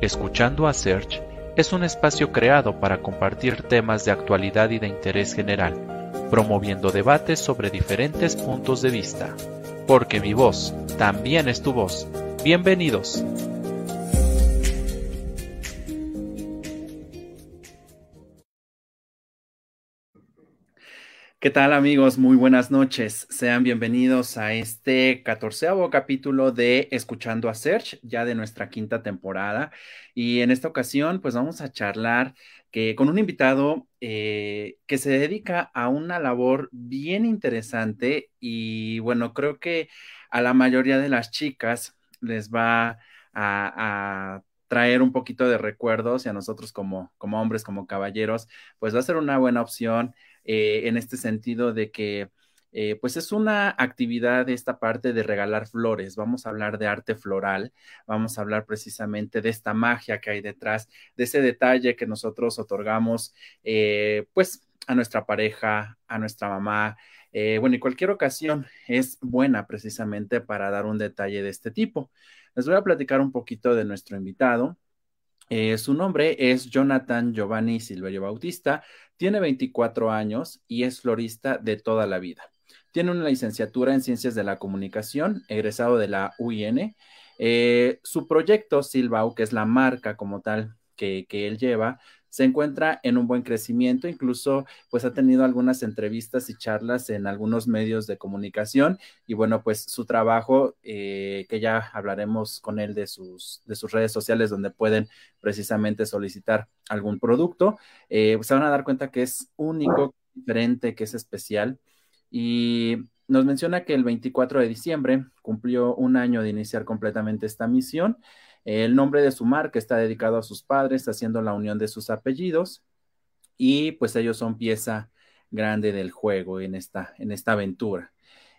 Escuchando a Search es un espacio creado para compartir temas de actualidad y de interés general, promoviendo debates sobre diferentes puntos de vista. Porque mi voz también es tu voz. Bienvenidos. ¿Qué tal amigos? Muy buenas noches. Sean bienvenidos a este catorceavo capítulo de Escuchando a Search, ya de nuestra quinta temporada. Y en esta ocasión, pues vamos a charlar que, con un invitado eh, que se dedica a una labor bien interesante y bueno, creo que a la mayoría de las chicas les va a, traer un poquito de recuerdos y a nosotros como, como hombres, como caballeros, pues va a ser una buena opción eh, en este sentido de que eh, pues es una actividad esta parte de regalar flores. Vamos a hablar de arte floral, vamos a hablar precisamente de esta magia que hay detrás, de ese detalle que nosotros otorgamos eh, pues a nuestra pareja, a nuestra mamá. bueno, y cualquier ocasión es buena precisamente para dar un detalle de este tipo. Les voy a platicar un poquito de nuestro invitado. Eh, su nombre es Jonathan Giovanni Silverio Bautista, tiene 24 años y es florista de toda la vida. Tiene una licenciatura en Ciencias de la Comunicación, egresado de la UIN. Eh, su proyecto Silvau, que es la marca como tal que, que él lleva, se encuentra en un buen crecimiento, incluso pues ha tenido algunas entrevistas y charlas en algunos medios de comunicación y bueno, pues su trabajo, eh, que ya hablaremos con él de sus, de sus redes sociales donde pueden precisamente solicitar algún producto, eh, se van a dar cuenta que es único, diferente, que es especial y nos menciona que el 24 de diciembre cumplió un año de iniciar completamente esta misión. El nombre de su marca está dedicado a sus padres, haciendo la unión de sus apellidos y pues ellos son pieza grande del juego en esta, en esta aventura.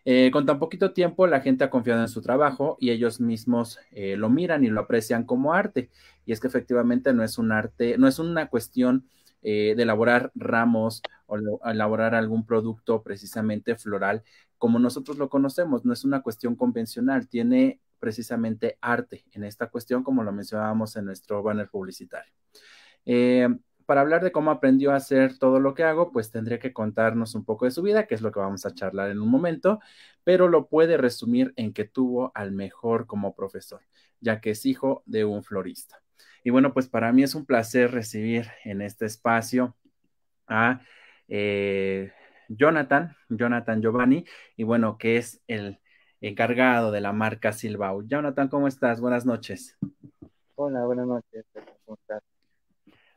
Eh, con tan poquito tiempo, la gente ha confiado en su trabajo y ellos mismos eh, lo miran y lo aprecian como arte. Y es que efectivamente no es un arte, no es una cuestión eh, de elaborar ramos o elaborar algún producto precisamente floral como nosotros lo conocemos, no es una cuestión convencional, tiene precisamente arte en esta cuestión, como lo mencionábamos en nuestro banner publicitario. Eh, para hablar de cómo aprendió a hacer todo lo que hago, pues tendría que contarnos un poco de su vida, que es lo que vamos a charlar en un momento, pero lo puede resumir en que tuvo al mejor como profesor, ya que es hijo de un florista. Y bueno, pues para mí es un placer recibir en este espacio a eh, Jonathan, Jonathan Giovanni, y bueno, que es el encargado de la marca Silvao. Jonathan, ¿cómo estás? Buenas noches. Hola, buenas noches. ¿Cómo estás?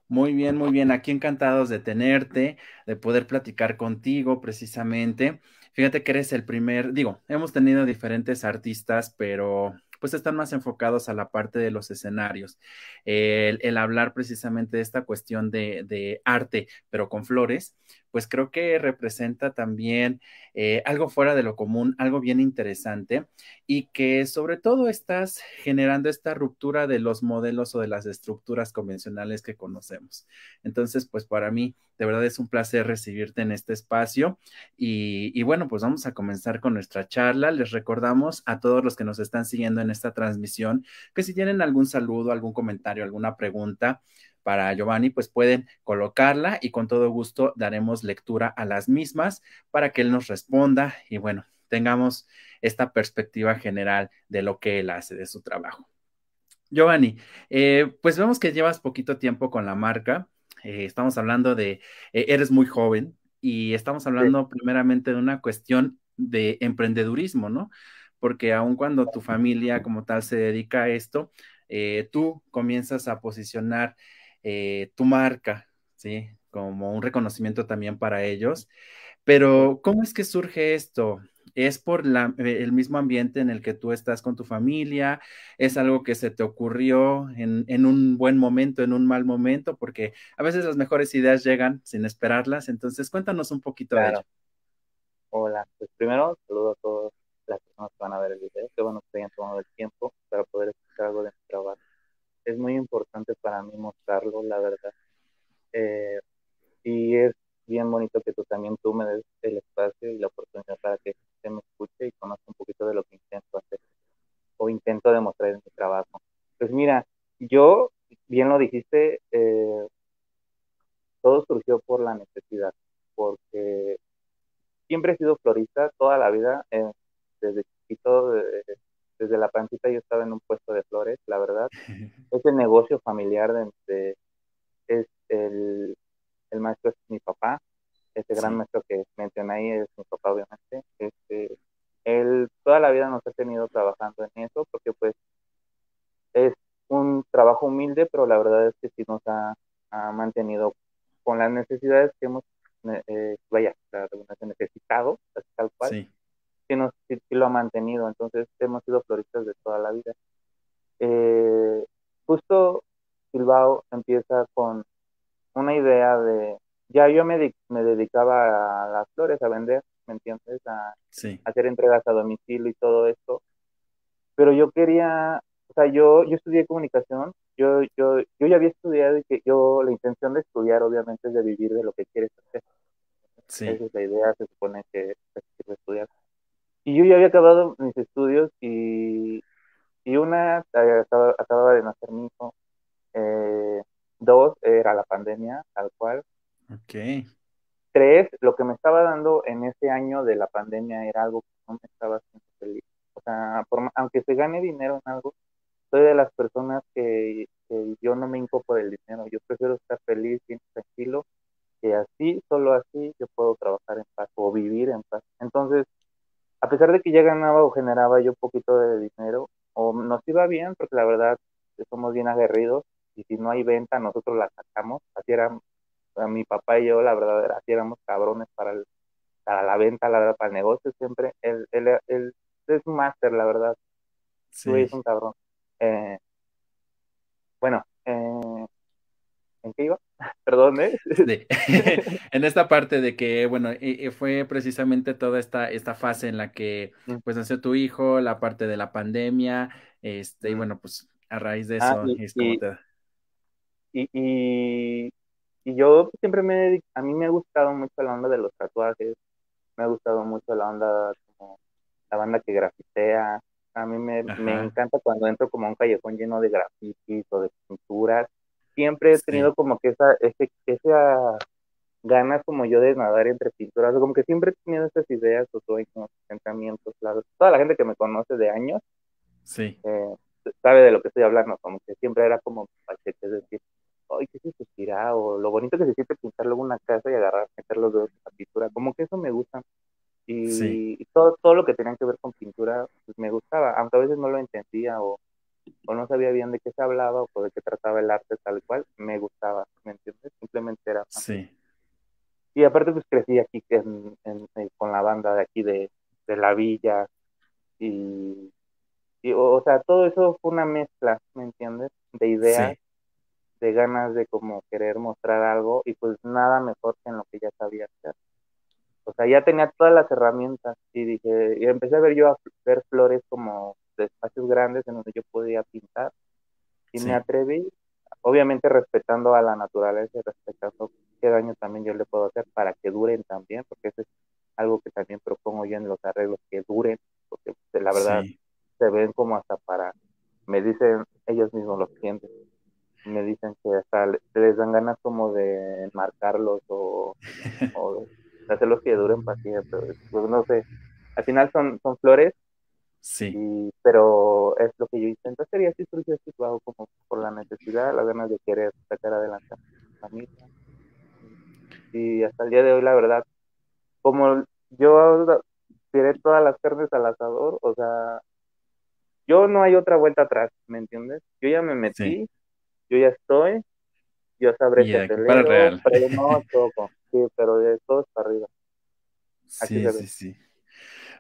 Muy bien, muy bien. Aquí encantados de tenerte, de poder platicar contigo precisamente. Fíjate que eres el primer, digo, hemos tenido diferentes artistas, pero pues están más enfocados a la parte de los escenarios. El, hablar precisamente de esta cuestión de, de, arte, pero con flores, pues creo que representa también eh, algo fuera de lo común, algo bien interesante y que sobre todo estás generando esta ruptura de los modelos o de las estructuras convencionales que conocemos. Entonces, pues para mí, de verdad es un placer recibirte en este espacio y, y bueno, pues vamos a comenzar con nuestra charla. Les recordamos a todos los que nos están siguiendo en esta transmisión que si tienen algún saludo, algún comentario, alguna pregunta, para Giovanni, pues pueden colocarla y con todo gusto daremos lectura a las mismas para que él nos responda y bueno, tengamos esta perspectiva general de lo que él hace, de su trabajo. Giovanni, eh, pues vemos que llevas poquito tiempo con la marca. Eh, estamos hablando de, eh, eres muy joven y estamos hablando primeramente de una cuestión de emprendedurismo, ¿no? Porque aun cuando tu familia como tal se dedica a esto, tú comienzas a posicionar eh, tu marca, ¿sí? Como un reconocimiento también para ellos. Pero, ¿cómo es que surge esto? ¿Es por la, eh, el mismo ambiente en el que tú estás con tu familia? ¿Es algo que se te ocurrió en, en, un buen momento, en un mal momento? Porque a veces las mejores ideas llegan sin esperarlas. Entonces, cuéntanos un poquito de ello. Hola, pues primero saludo a todas las personas que van a ver el video. Qué bueno que hayan tomado el tiempo para poder escuchar algo de mi trabajo es muy importante para mí mostrarlo, la verdad. Eh, y es bien bonito que tú también tú me des el espacio y la oportunidad para que se me escuche y conozca un poquito de lo que intento hacer o intento demostrar en mi trabajo. Pues mira, yo bien lo dijiste, eh, todo surgió por la necesidad, porque siempre he sido florista toda la vida, eh, desde chiquito, desde la pancita yo estaba en un puesto de flores, la verdad. Ese negocio familiar de, es el, el, maestro es mi papá, ese gran maestro que mencioné ahí es mi papá, obviamente. Este, él toda la vida nos ha tenido trabajando en eso, porque pues es un trabajo humilde, pero la verdad es que sí nos ha, mantenido con las necesidades que hemos, eh, vaya, necesitado, tal cual. Sí sí, nos, lo ha mantenido, entonces hemos sido floristas de toda la vida. Eh, justo Bilbao empieza con una idea de, ya yo me, me dedicaba a las flores, a vender, ¿me entiendes? A, hacer entregas a domicilio y todo esto, pero yo quería, o sea, yo, yo estudié comunicación, yo, yo, yo ya había estudiado y que yo, la intención de estudiar obviamente es de vivir de lo que quieres hacer. Esa es la idea, se supone que, que estudiar. Y yo ya había acabado mis estudios y, y una, eh, acababa, de nacer mi hijo. Eh, dos, era la pandemia, tal cual. Ok. Tres, lo que me estaba dando en ese año de la pandemia era algo que no me estaba haciendo feliz. O sea, aunque se gane dinero en algo, soy de las personas ya ganaba o generaba yo un poquito de dinero, o nos iba bien, porque la verdad somos bien aguerridos, y si no hay venta, nosotros la sacamos. Así era mi papá y yo, la verdad, así éramos cabrones para, para la venta, la verdad, para el negocio siempre. Él, él, él es un máster, la verdad. Sí. es un cabrón. Eh, bueno, eh, ¿en qué iba? Perdón, ¿eh? en esta parte de que, bueno, fue precisamente toda esta, esta fase en la que, mm. pues, nació tu hijo, la parte de la pandemia, este, y mm. bueno, pues, a raíz de ah, eso, es como te... Y, y, y, yo siempre me, a mí me ha gustado mucho la onda de los tatuajes, me ha gustado mucho la onda como la banda que grafitea, a mí me, me encanta cuando entro como a un callejón lleno de grafitis o de pinturas, siempre he tenido como que esa, ese, esa ganas como yo de nadar entre pinturas, como que siempre he tenido esas ideas o sueños, pensamientos, toda la gente que me conoce de años, sí. Eh, sabe de lo que estoy hablando, como que siempre era como pacheque, es decir, ay, qué se suspira, o lo bonito que se siente pintar luego una casa y agarrar, meter los dedos en la pintura, como que eso me gusta. Y, todo, todo lo que tenía que ver con pintura, pues me gustaba, aunque a veces no lo entendía o o no sabía bien de qué se hablaba o de qué trataba el arte tal cual, me gustaba, ¿me entiendes? Simplemente era. Sí. Y aparte pues crecí aquí con la banda de aquí de, la villa y, o, sea, todo eso fue una mezcla, ¿me entiendes? De ideas, de ganas de como querer mostrar algo y pues nada mejor que en lo que ya sabía hacer. O sea, ya tenía todas las herramientas y dije, y empecé a ver yo a ver flores como de espacios grandes en donde yo podía pintar y me atreví, obviamente respetando a la naturaleza y respetando qué daño también yo le puedo hacer para que duren también, porque eso es algo que también propongo yo en los arreglos, que duren, porque pues, la verdad se ven como hasta para, me dicen ellos mismos los clientes, me dicen que hasta les dan ganas como de enmarcarlos o, o hacerlos que duren para siempre, pues no sé, al final son, son flores Sí. pero es lo que yo intento hacer y así surgió situado como por la necesidad, las ganas de querer sacar adelante a mi familia. Y hasta el día de hoy, la verdad, como yo tiré todas las carnes al asador, o sea, yo no hay otra vuelta atrás, ¿me entiendes? Yo ya me metí, yo ya estoy, yo sabré que para real. pero no todo, sí, pero de todo es para arriba. sí, sí, sí.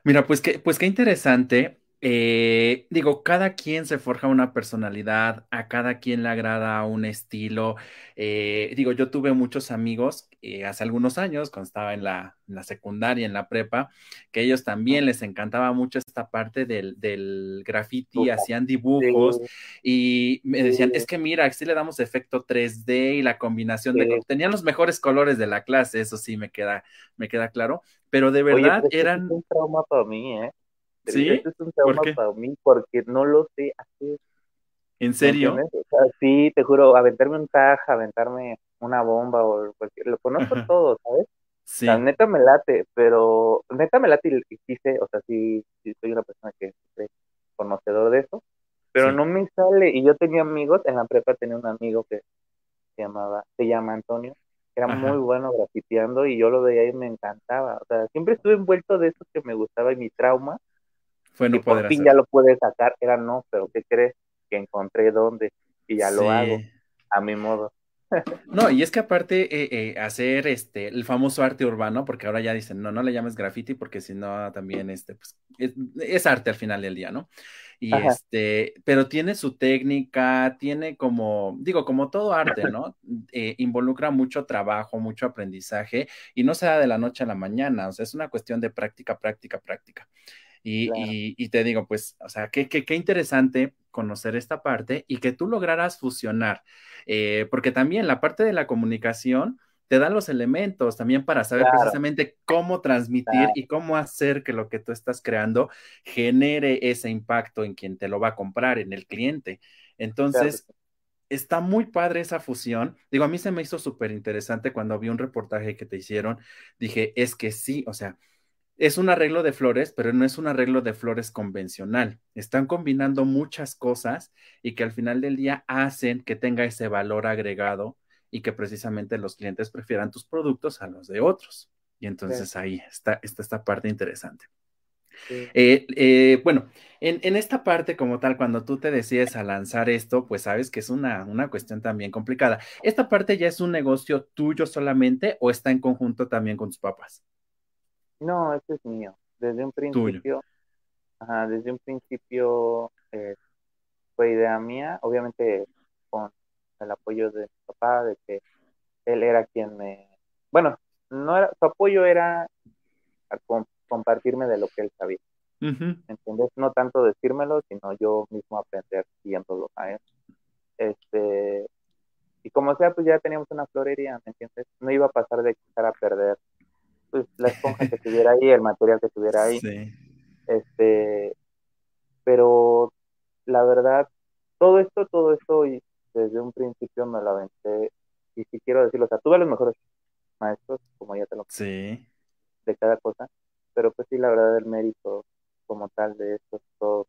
Mira, pues qué, pues qué interesante. Eh, digo, cada quien se forja una personalidad, a cada quien le agrada un estilo. Eh, digo, yo tuve muchos amigos eh, hace algunos años, cuando estaba en la, secundaria, en la prepa, que ellos también les encantaba mucho esta parte del, del graffiti, hacían dibujos y me decían, es que mira, aquí le damos efecto 3D y la combinación de... Tenían los mejores colores de la clase, eso sí me queda, me queda claro, pero de verdad eran... Es un trauma para mí, ¿eh? Sí, es un trauma para mí porque no lo sé hacer. ¿En serio? sí, te juro, aventarme un taja, aventarme una bomba o cualquier, lo conozco todo, ¿sabes? Sí. La neta me late, pero neta me late y, quise, o sea, sí, sí, soy una persona que es conocedor de eso, pero no me sale. Y yo tenía amigos, en la prepa tenía un amigo que se llamaba, se llama Antonio, era muy bueno grafiteando y yo lo veía y me encantaba. O sea, siempre estuve envuelto de eso que me gustaba y mi trauma. Fue no y por fin ya lo pude sacar, era no, pero ¿qué crees? Que encontré dónde y ya lo hago a mi modo. No, y es que aparte eh, eh, hacer este el famoso arte urbano, porque ahora ya dicen, no, no le llames graffiti, porque si no también este, pues, es, arte al final del día, ¿no? Y este, pero tiene su técnica, tiene como, digo, como todo arte, ¿no? Eh, involucra mucho trabajo, mucho aprendizaje, y no se da de la noche a la mañana, o sea, es una cuestión de práctica, práctica, práctica. Y, te digo, pues, o sea, qué, qué, qué, interesante conocer esta parte y que tú lograras fusionar, eh, porque también la parte de la comunicación te da los elementos también para saber precisamente cómo transmitir y cómo hacer que lo que tú estás creando genere ese impacto en quien te lo va a comprar, en el cliente. Entonces, está muy padre esa fusión. Digo, a mí se me hizo súper interesante cuando vi un reportaje que te hicieron. Dije, es que sí, o sea, es un arreglo de flores, pero no es un arreglo de flores convencional. Están combinando muchas cosas y que al final del día hacen que tenga ese valor agregado y que precisamente los clientes prefieran tus productos a los de otros. Y entonces ahí está, esta parte interesante. Eh, eh, bueno, en, esta parte como tal, cuando tú te decides a lanzar esto, pues sabes que es una, una cuestión también complicada. ¿Esta parte ya es un negocio tuyo solamente o está en conjunto también con tus papás? No, este es mío. Desde un principio, desde un principio eh, fue idea mía, obviamente con el apoyo de mi papá, de que él era quien me, bueno, no era, su apoyo era compartirme de lo que él sabía. ¿Entiendes? No tanto decírmelo, sino yo mismo aprender viéndolo a él. Este, y como sea, pues ya teníamos una florería, ¿me entiendes? No iba a pasar de echar a perder pues la esponja que tuviera ahí, el material que tuviera ahí. Este, pero la verdad, todo esto, todo esto, y desde un principio me lo aventé, y si quiero decirlo, o sea, tuve los mejores maestros, como ya te lo sí. de cada cosa, pero pues sí, la verdad, el mérito como tal de esto es todo,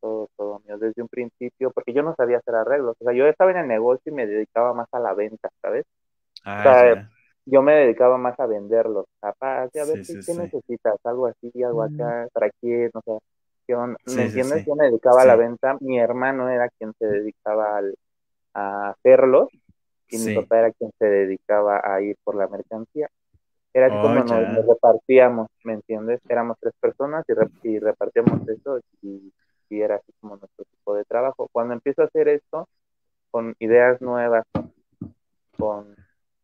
todo, todo mío, desde un principio, porque yo no sabía hacer arreglos, o sea, yo estaba en el negocio y me dedicaba más a la venta, ¿sabes? Ah, yo me dedicaba más a venderlos, capaz, a ver qué, necesitas, algo así, algo acá, para quién, o sea, ¿me entiendes? Yo me dedicaba a la venta, mi hermano era quien se dedicaba a hacerlos y mi papá era quien se dedicaba a ir por la mercancía. Era así como nos, repartíamos, ¿me entiendes? Éramos tres personas y, y repartíamos eso y, y, era así como nuestro tipo de trabajo. Cuando empiezo a hacer esto, con ideas nuevas, con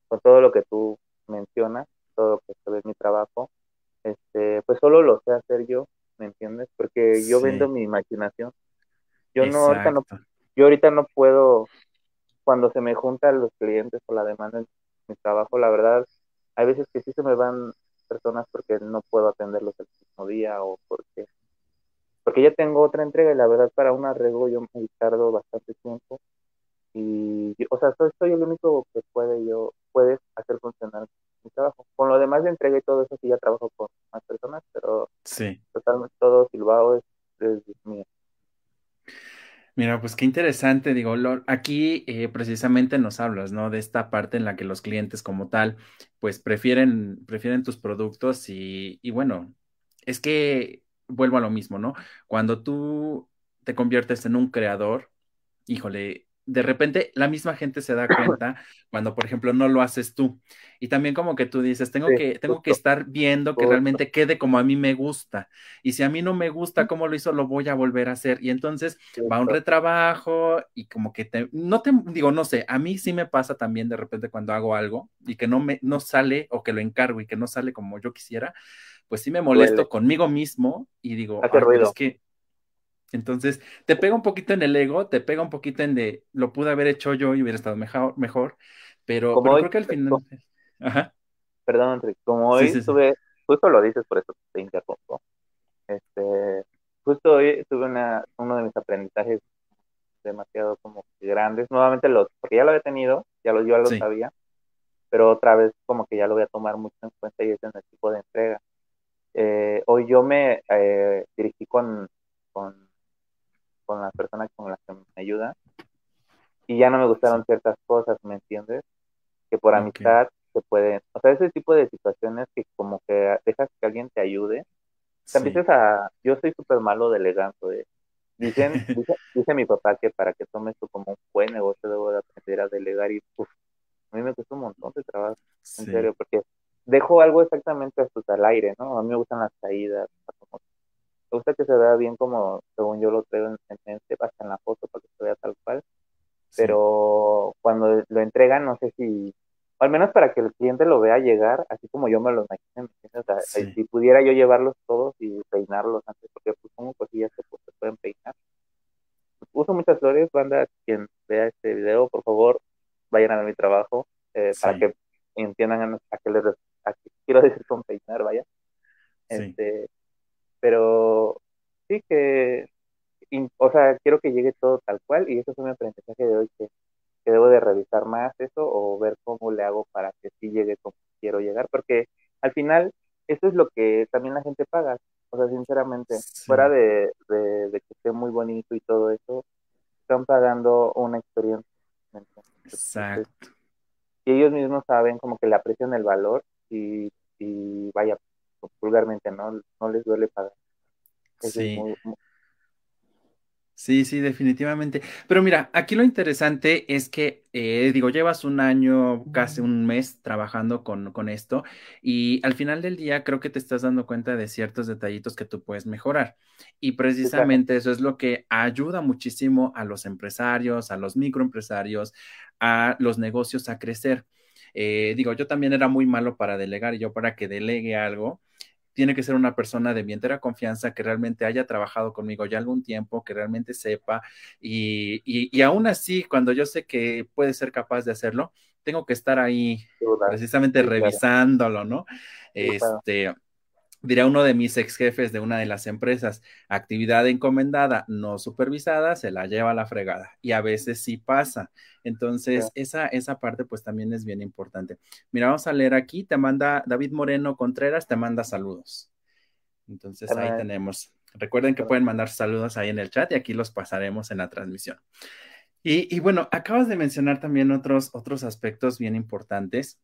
con todo lo que tú mencionas, todo lo que se ve en mi trabajo, este, pues solo lo sé hacer yo, ¿me entiendes? Porque yo vendo mi imaginación. Yo no, ahorita no, yo ahorita no puedo, cuando se me juntan los clientes o la demanda en mi trabajo, la verdad, hay veces que sí se me van personas porque no puedo atenderlos el mismo día o porque porque ya tengo otra entrega y la verdad para un arreglo yo me tardo bastante tiempo y o sea soy, soy el único que puede yo puedes hacer funcionar mi trabajo. Con lo demás de entrega y todo eso sí ya trabajo con más personas, pero sí. totalmente todo Silbao es, es mío. Mira, pues qué interesante, digo, aquí eh, precisamente nos hablas, ¿no? De esta parte en la que los clientes como tal, pues prefieren, prefieren tus productos y, y bueno, es que vuelvo a lo mismo, ¿no? Cuando tú te conviertes en un creador, híjole, de repente la misma gente se da cuenta cuando, por ejemplo, no lo haces tú. Y también como que tú dices, tengo, que, tengo que estar viendo que realmente quede como a mí me gusta. Y si a mí no me gusta cómo lo hizo, lo voy a volver a hacer. Y entonces va un retrabajo y como que te, no te, digo, no sé, a mí sí me pasa también de repente cuando hago algo y que no me, no sale o que lo encargo y que no sale como yo quisiera, pues sí me molesto conmigo mismo y digo, es que entonces, te pega un poquito en el ego, te pega un poquito en de lo pude haber hecho yo y hubiera estado mejor, mejor pero, creo que al final. Ajá. Perdón, como hoy estuve, justo lo dices, por eso te interrumpo. Este, justo hoy tuve una, uno de mis aprendizajes demasiado como grandes. Nuevamente los, porque ya lo había tenido, ya lo, yo lo sabía, pero otra vez como que ya lo voy a tomar mucho en cuenta y es en el tipo de entrega. Eh, hoy yo me eh, dirigí con, con la persona con la que me ayuda y ya no me gustaron ciertas cosas, ¿me entiendes? Que por amistad se pueden, o sea, ese tipo de situaciones que como que dejas que alguien te ayude, te empiezas a, yo soy súper malo delegando, de, dicen, dice, mi papá que para que tomes esto como un buen negocio debo de aprender a delegar y a mí me cuesta un montón de trabajo, en serio, porque dejo algo exactamente hasta al aire, ¿no? A mí me gustan las caídas, me gusta que se vea bien como según yo lo traigo en, mente, hasta en la foto para que se vea tal cual, pero cuando lo entregan no sé si al menos para que el cliente lo vea llegar, así como yo me lo imagino, si pudiera yo llevarlos todos y peinarlos antes, porque pues pongo cosillas que pues, se pueden peinar. Uso muchas flores, banda, quien vea este video, por favor, vayan a ver mi trabajo, eh, para que entiendan a, qué les a qué quiero decir con peinar, vaya. Este, pero sí que, o sea, quiero que llegue todo tal cual, y eso es mi aprendizaje de hoy, que debo de revisar más eso o ver cómo le hago para que sí llegue como quiero llegar, porque al final eso es lo que también la gente paga, o sea, sinceramente, fuera de, de, que esté muy bonito y todo eso, están pagando una experiencia. Exacto. Y ellos mismos saben como que le aprecian el valor y, y vaya, vulgarmente, ¿no? No les duele pagar. sí. Sí, sí, definitivamente. Pero mira, aquí lo interesante es que, eh, digo, llevas un año, casi un mes trabajando con, con, esto y al final del día creo que te estás dando cuenta de ciertos detallitos que tú puedes mejorar. Y precisamente eso es lo que ayuda muchísimo a los empresarios, a los microempresarios, a los negocios a crecer. Eh, digo, yo también era muy malo para delegar y yo para que delegue algo tiene que ser una persona de mi entera confianza que realmente haya trabajado conmigo ya algún tiempo, que realmente sepa y, y, aún así, cuando yo sé que puede ser capaz de hacerlo, tengo que estar ahí precisamente revisándolo, ¿no? Este, Dirá uno de mis ex jefes de una de las empresas, actividad encomendada no supervisada, se la lleva a la fregada. Y a veces sí pasa. Entonces, esa, esa parte pues también es bien importante. Mira, vamos a leer aquí, te manda David Moreno Contreras, te manda saludos. Entonces ahí tenemos. Recuerden que pueden mandar saludos ahí en el chat y aquí los pasaremos en la transmisión. Y, y bueno, acabas de mencionar también otros, otros aspectos bien importantes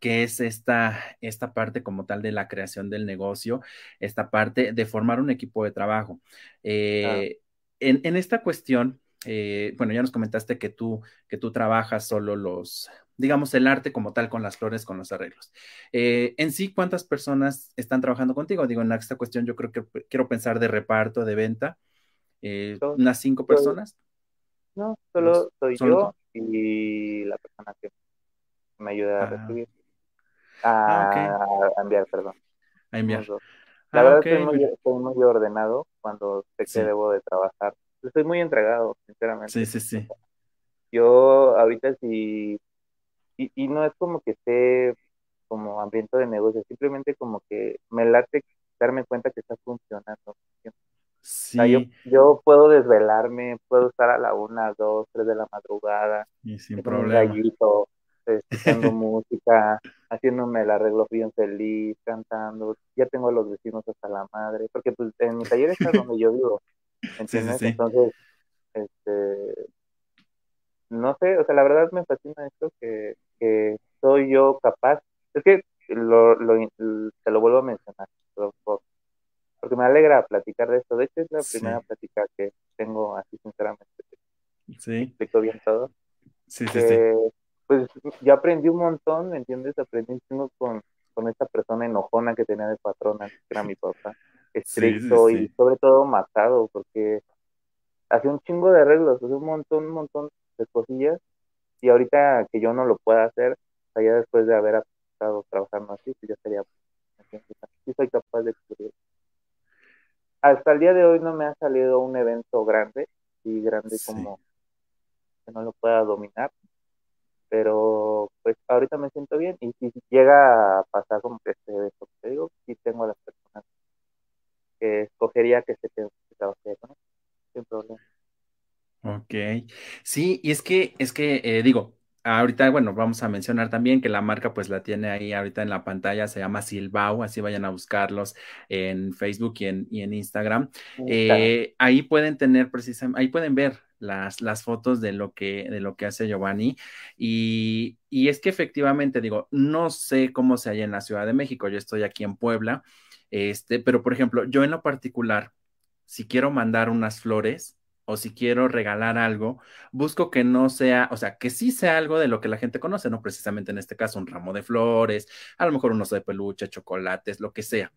que es esta, esta parte como tal de la creación del negocio, esta parte de formar un equipo de trabajo. Eh, en, esta cuestión, eh, bueno, ya nos comentaste que tú, que tú trabajas solo los, digamos, el arte como tal con las flores, con los arreglos. Eh, en sí, ¿cuántas personas están trabajando contigo? Digo, en esta cuestión yo creo que quiero pensar de reparto, de venta, unas cinco personas. No, solo soy yo y la persona que me ayuda a ah. recibir. Ah, a, enviar, perdón. A enviar. La ah, verdad estoy, muy, estoy, muy, ordenado cuando sé que debo de trabajar. Estoy muy entregado, sinceramente. Sí, sí, sí. Yo ahorita sí, y, y no es como que esté como ambiente de negocio, simplemente como que me late darme cuenta que está funcionando. Sí. yo, yo, puedo desvelarme, puedo estar a la una, dos, tres de la madrugada. Y sin problema escuchando música, haciéndome el arreglo bien feliz, cantando, ya tengo a los vecinos hasta la madre, porque pues en mi taller está donde yo vivo, ¿entiendes? Entonces, este, no sé, o sea, la verdad me fascina esto que, que soy yo capaz, es que lo, lo, te lo vuelvo a mencionar, porque me alegra platicar de esto, de hecho es la primera plática que tengo así sinceramente, sí. explico bien todo. Sí, sí, sí pues yo aprendí un montón, ¿me entiendes? Aprendí un chingo con, con esta persona enojona que tenía de patrona, que era mi papá, estricto y sobre todo matado, porque hacía un chingo de arreglos, hacía un montón, un montón de cosillas, y ahorita que yo no lo pueda hacer, allá después de haber estado trabajando así, pues yo sería, sí soy capaz de descubrir. Hasta el día de hoy no me ha salido un evento grande, y grande como que no lo pueda dominar, pero pues ahorita me siento bien y si llega a pasar como que este evento que te digo, sí tengo a las personas que escogería que se que con sin problema. Ok, sí, y es que, es que, eh, digo, ahorita, bueno, vamos a mencionar también que la marca pues la tiene ahí ahorita en la pantalla, se llama Silbao, así vayan a buscarlos en Facebook y en, y en Instagram. Eh, ahí pueden tener precisamente, ahí pueden ver las, las fotos de lo que, de lo que hace Giovanni. Y, y es que efectivamente, digo, no sé cómo se halla en la Ciudad de México, yo estoy aquí en Puebla, este, pero por ejemplo, yo en lo particular, si quiero mandar unas flores, o si quiero regalar algo, busco que no sea, o sea, que sí sea algo de lo que la gente conoce, no precisamente en este caso un ramo de flores, a lo mejor un oso de peluche, chocolates, lo que sea,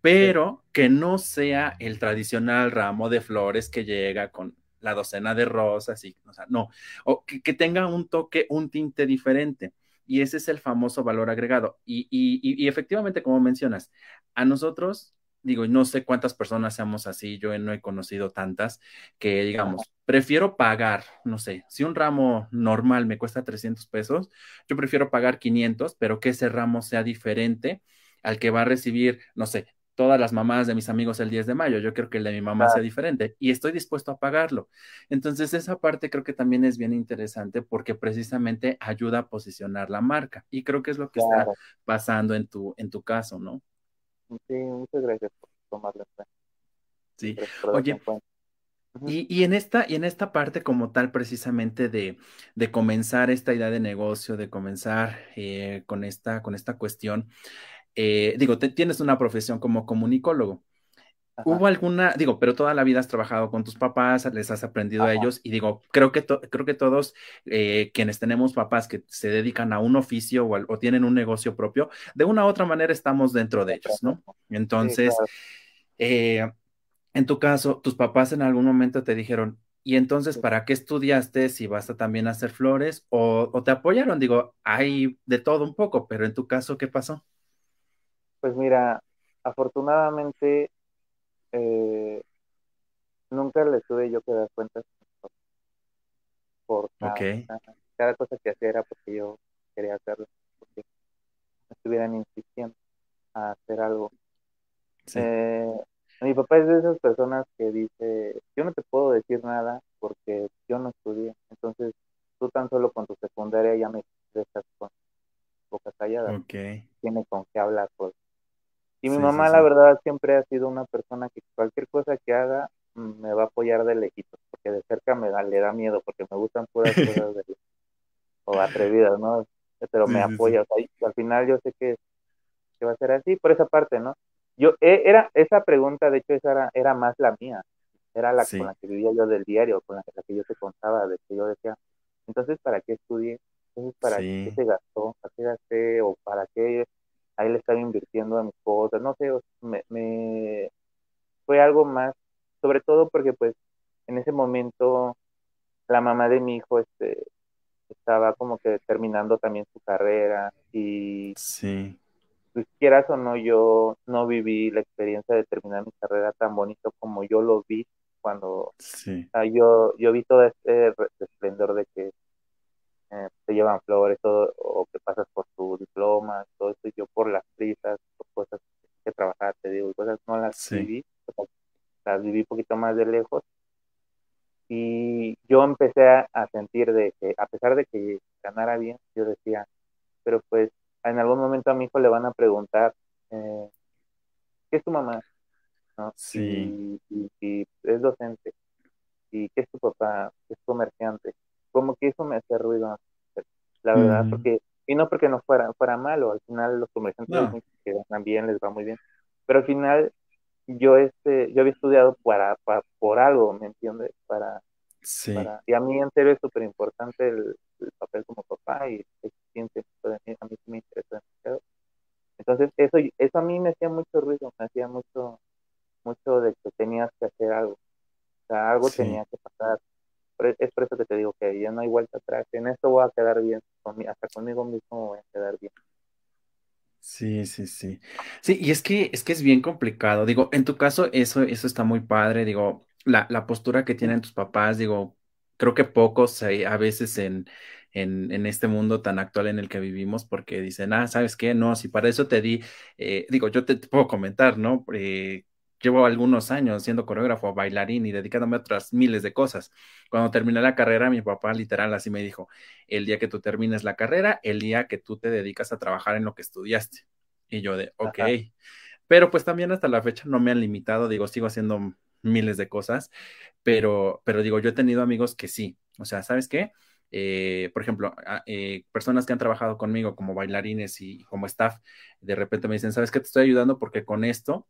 pero que no sea el tradicional ramo de flores que llega con la docena de rosas y, o sea, no, o que, tenga un toque, un tinte diferente. Y ese es el famoso valor agregado. Y, y, y efectivamente, como mencionas, a nosotros digo, no sé cuántas personas seamos así, yo no he conocido tantas, que digamos, prefiero pagar, no sé, si un ramo normal me cuesta 300 pesos, yo prefiero pagar 500, pero que ese ramo sea diferente al que va a recibir, no sé, todas las mamás de mis amigos el 10 de mayo, yo creo que el de mi mamá sea diferente y estoy dispuesto a pagarlo. Entonces, esa parte creo que también es bien interesante porque precisamente ayuda a posicionar la marca y creo que es lo que está pasando en tu, en tu caso, ¿no? Sí, muchas gracias por tomarlo en Sí, oye, y, y, en esta, y en esta parte como tal precisamente de, de comenzar esta idea de negocio, de comenzar eh, con, esta, con esta cuestión, eh, digo, te, tienes una profesión como comunicólogo. ¿Hubo alguna, digo, pero toda la vida has trabajado con tus papás, les has aprendido a ellos y digo, creo que, creo que todos eh, quienes tenemos papás que se dedican a un oficio o, tienen un negocio propio, de una u otra manera estamos dentro de ellos, ¿no? Entonces, eh, en tu caso, tus papás en algún momento te dijeron, ¿y entonces para qué estudiaste si vas a también hacer flores? O, o te apoyaron? Digo, hay de todo un poco, pero en tu caso, ¿qué pasó? Pues mira, afortunadamente eh, nunca le tuve yo que dar cuenta por cada, cosa que hacía era porque yo quería hacerlo, porque me estuvieran insistiendo a hacer algo. Eh, mi papá es de esas personas que dice, yo no te puedo decir nada porque yo no estudié, entonces tú tan solo con tu secundaria ya me estás con boca callada. Tiene con qué hablar, pues y mi mamá, la verdad, siempre ha sido una persona que cualquier cosa que haga mm, me va a apoyar de lejitos, porque de cerca me da, le da miedo, porque me gustan puras cosas de, o atrevidas, ¿no? Pero me apoya, o sea, al final yo sé que, que, va a ser así, por esa parte, ¿no? Yo, e, era, esa pregunta, de hecho, esa era, era más la mía, era la con la que vivía yo del diario, con la, que yo te contaba, de que yo decía, entonces, ¿para qué estudié? Entonces, ¿para qué se gastó? ¿Para qué gasté? ¿O para qué ahí le estaba invirtiendo a mis cosas, no sé, me, fue algo más, sobre todo porque pues en ese momento la mamá de mi hijo este estaba como que terminando también su carrera y sí. pues quieras o no yo no viví la experiencia de terminar mi carrera tan bonito como yo lo vi cuando yo yo vi todo este esplendor de que eh, te llevan flores, todo, o que pasas por tu diploma, todo eso, yo por las prisas, por cosas que trabajar, te digo, cosas no las viví, las viví un poquito más de lejos, y yo empecé a, sentir de que, a pesar de que ganara bien, yo decía, pero pues en algún momento a mi hijo le van a preguntar, eh, ¿qué es tu mamá? ¿No? Sí. y, es docente. ¿Y qué es tu papá? Es comerciante como que eso me hace ruido, la verdad, porque, y no porque no fuera, fuera malo, al final los comerciantes que ganan bien, les va muy bien, pero al final yo este, yo había estudiado para, por algo, ¿me entiendes? Para, sí. y a mí en serio es súper importante el, papel como papá y siente a mí me interesa demasiado. Entonces eso, eso a mí me hacía mucho ruido, me hacía mucho, mucho de que tenías que hacer algo. O sea, algo tenía que pasar, es por eso que te digo que ya no hay vuelta atrás. En esto voy a quedar bien, hasta conmigo mismo voy a quedar bien. Sí, sí, sí. Sí, y es que es que es bien complicado. Digo, en tu caso, eso, eso está muy padre. Digo, la, la postura que tienen tus papás, digo, creo que pocos hay a veces en, en, en, este mundo tan actual en el que vivimos, porque dicen, ah, ¿sabes qué? No, si para eso te di, eh, digo, yo te, puedo comentar, ¿no? Eh, llevo algunos años siendo coreógrafo, bailarín y dedicándome a otras miles de cosas. Cuando terminé la carrera, mi papá literal así me dijo, el día que tú termines la carrera, el día que tú te dedicas a trabajar en lo que estudiaste. Y yo de, ok. Pero pues también hasta la fecha no me han limitado, digo, sigo haciendo miles de cosas, pero, pero digo, yo he tenido amigos que sí. O sea, ¿sabes qué? Eh, por ejemplo, eh, personas que han trabajado conmigo como bailarines y como staff, de repente me dicen, ¿sabes qué? Te estoy ayudando porque con esto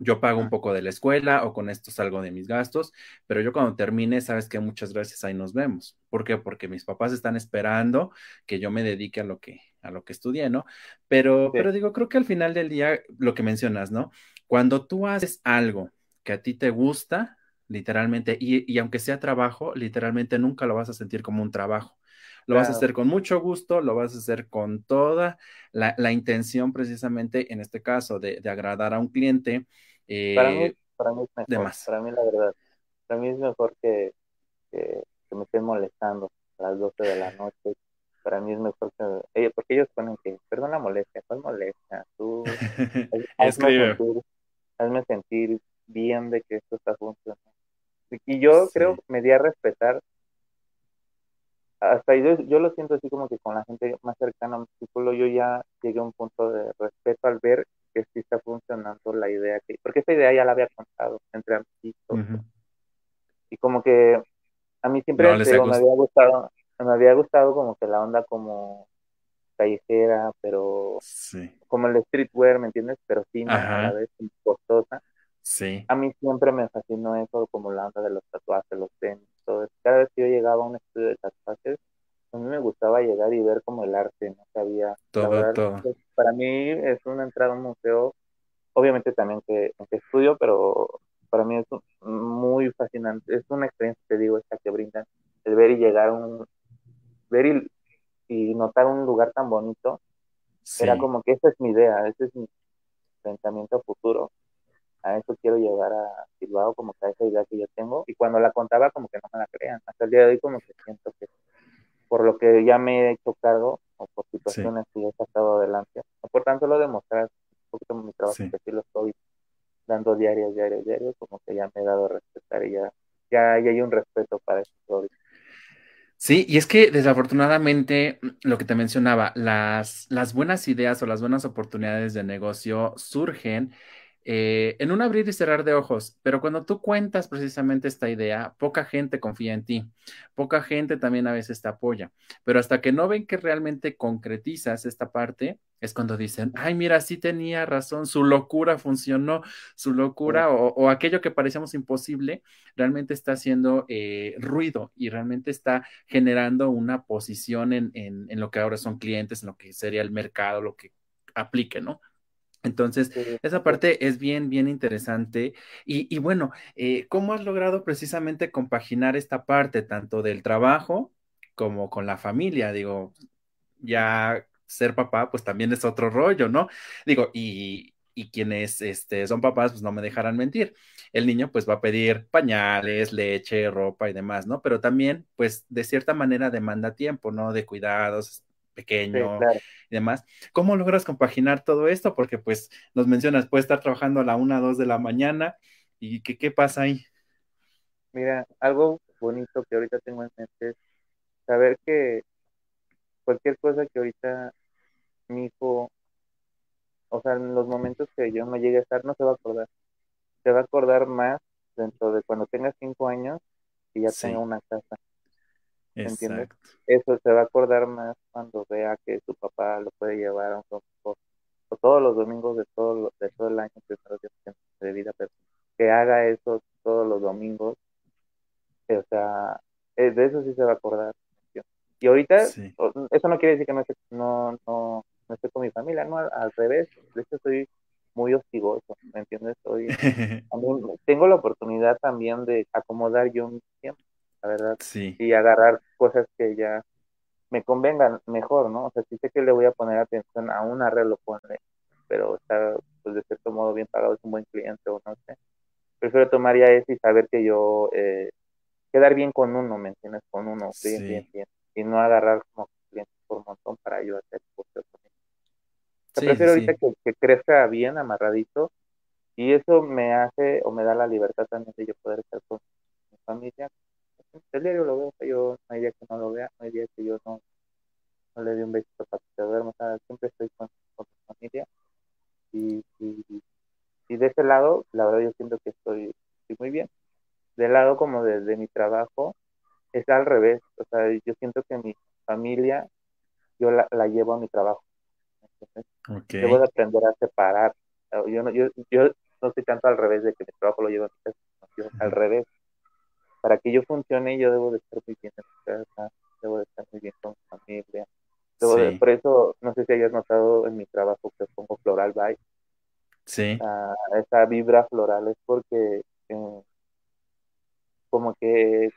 yo pago un poco de la escuela o con esto salgo de mis gastos, pero yo cuando termine, sabes que muchas gracias, ahí nos vemos. ¿Por qué? Porque mis papás están esperando que yo me dedique a lo que, a lo que estudié, ¿no? Pero, pero digo, creo que al final del día, lo que mencionas, ¿no? Cuando tú haces algo que a ti te gusta, literalmente, y, aunque sea trabajo, literalmente nunca lo vas a sentir como un trabajo. Lo vas a hacer con mucho gusto, lo vas a hacer con toda la, intención precisamente, en este caso, de, de agradar a un cliente, para, mí, eh, para mí es mejor, para mí la verdad, para mí es mejor que, que, me estén molestando a las 12 de la noche. Para mí es mejor que, ellos, porque ellos ponen que, perdón la molestia, ¿cuál molestia? Tú, hazme, sentir, hazme sentir bien de que esto está funcionando. Y yo creo que me di a respetar hasta yo, yo lo siento así como que con la gente más cercana a mi círculo yo ya llegué a un punto de respeto al ver que sí está funcionando la idea que, porque esta idea ya la había contado entre amigos. Y como que a mí siempre me había gustado, me había gustado como que la onda como callejera, pero como el streetwear, ¿me entiendes? Pero sí, a la vez costosa. Sí. A mí siempre me fascinó eso, como la onda de los tatuajes, los tenis, todo eso. Cada vez que yo llegaba a un estudio de tatuajes, a mí me gustaba llegar y ver como el arte, no sabía. Todo, todo. Pues, para mí es una entrada a un museo, obviamente también que, que estudio, pero para mí es muy fascinante, es una experiencia, te digo, esta que brindan, el ver y llegar a un, ver y, notar un lugar tan bonito, era como que esa es mi idea, ese es mi pensamiento futuro, a eso quiero llevar a Bilbao, como que a esa idea que yo tengo, y cuando la contaba como que no me la crean, hasta el día de hoy como que siento que por lo que ya me he hecho cargo o por situaciones que he sacado adelante. Por tanto, lo demostrar un poquito mi trabajo, que sí lo estoy dando diarios, diarios, diarios, como que ya me he dado a respetar y ya, ya, hay un respeto para eso. Sí, y es que desafortunadamente lo que te mencionaba, las, las buenas ideas o las buenas oportunidades de negocio surgen eh, en un abrir y cerrar de ojos, pero cuando tú cuentas precisamente esta idea, poca gente confía en ti, poca gente también a veces te apoya, pero hasta que no ven que realmente concretizas esta parte, es cuando dicen, ay, mira, sí tenía razón, su locura funcionó, su locura o, aquello que parecíamos imposible, realmente está haciendo eh, ruido y realmente está generando una posición en, en, en lo que ahora son clientes, en lo que sería el mercado, lo que aplique, ¿no? Entonces, esa parte es bien, bien interesante. Y, bueno, eh, ¿cómo has logrado precisamente compaginar esta parte tanto del trabajo como con la familia? Digo, ya ser papá, pues también es otro rollo, ¿no? Digo, y, y quienes este, son papás, pues no me dejarán mentir. El niño, pues va a pedir pañales, leche, ropa y demás, ¿no? Pero también, pues de cierta manera demanda tiempo, ¿no? De cuidados, pequeño y demás. ¿Cómo logras compaginar todo esto? Porque pues nos mencionas, puede estar trabajando a la una, dos de la mañana y que, qué pasa ahí. Mira, algo bonito que ahorita tengo en mente es saber que cualquier cosa que ahorita mi hijo, o sea, en los momentos que yo no llegue a estar, no se va a acordar. Se va a acordar más dentro de cuando tenga cinco años y ya tenga una casa ¿entiendes? Eso se va a acordar más cuando vea que su papá lo puede llevar a un o, todos los domingos de todo, de todo el año, de vida, pero que haga eso todos los domingos, o sea, eh, de eso sí se va a acordar. Y ahorita, eso no quiere decir que no, esté, no, no, no esté con mi familia, no, al, revés, de hecho estoy muy hostigoso, ¿me entiendes? Estoy, tengo la oportunidad también de acomodar yo mi tiempo la verdad. Sí. Y agarrar cosas que ya me convengan mejor, ¿no? O sea, si sé que le voy a poner atención a un arreglo, pone, pero está, pues de cierto modo bien pagado, es un buen cliente o no sé. Prefiero tomar ya eso y saber que yo, eh, quedar bien con uno, ¿me entiendes? Con uno, bien, bien, bien. Y no agarrar como clientes por montón para yo hacer cosas. prefiero ahorita que, que, crezca bien, amarradito, y eso me hace o me da la libertad también de yo poder estar con mi familia. El diario lo veo, yo no hay día que no lo vea, no hay día que yo no, no le dé un besito para que se duerma, siempre estoy con, con mi familia. Y, y, y, de ese lado, la verdad yo siento que estoy, estoy muy bien. Del lado como de, de mi trabajo, es al revés, o sea, yo siento que mi familia, yo la, la llevo a mi trabajo. Entonces, debo de aprender a separar. Yo no, yo, yo no estoy tanto al revés de que mi trabajo lo llevo a mi casa, yo, al revés. Para que yo funcione, yo debo de estar muy bien en mi casa, debo de estar muy bien con mi familia. sí. por eso, no sé si hayas notado en mi trabajo que pongo floral vibe. Sí. Uh, esa vibra floral es porque eh, como que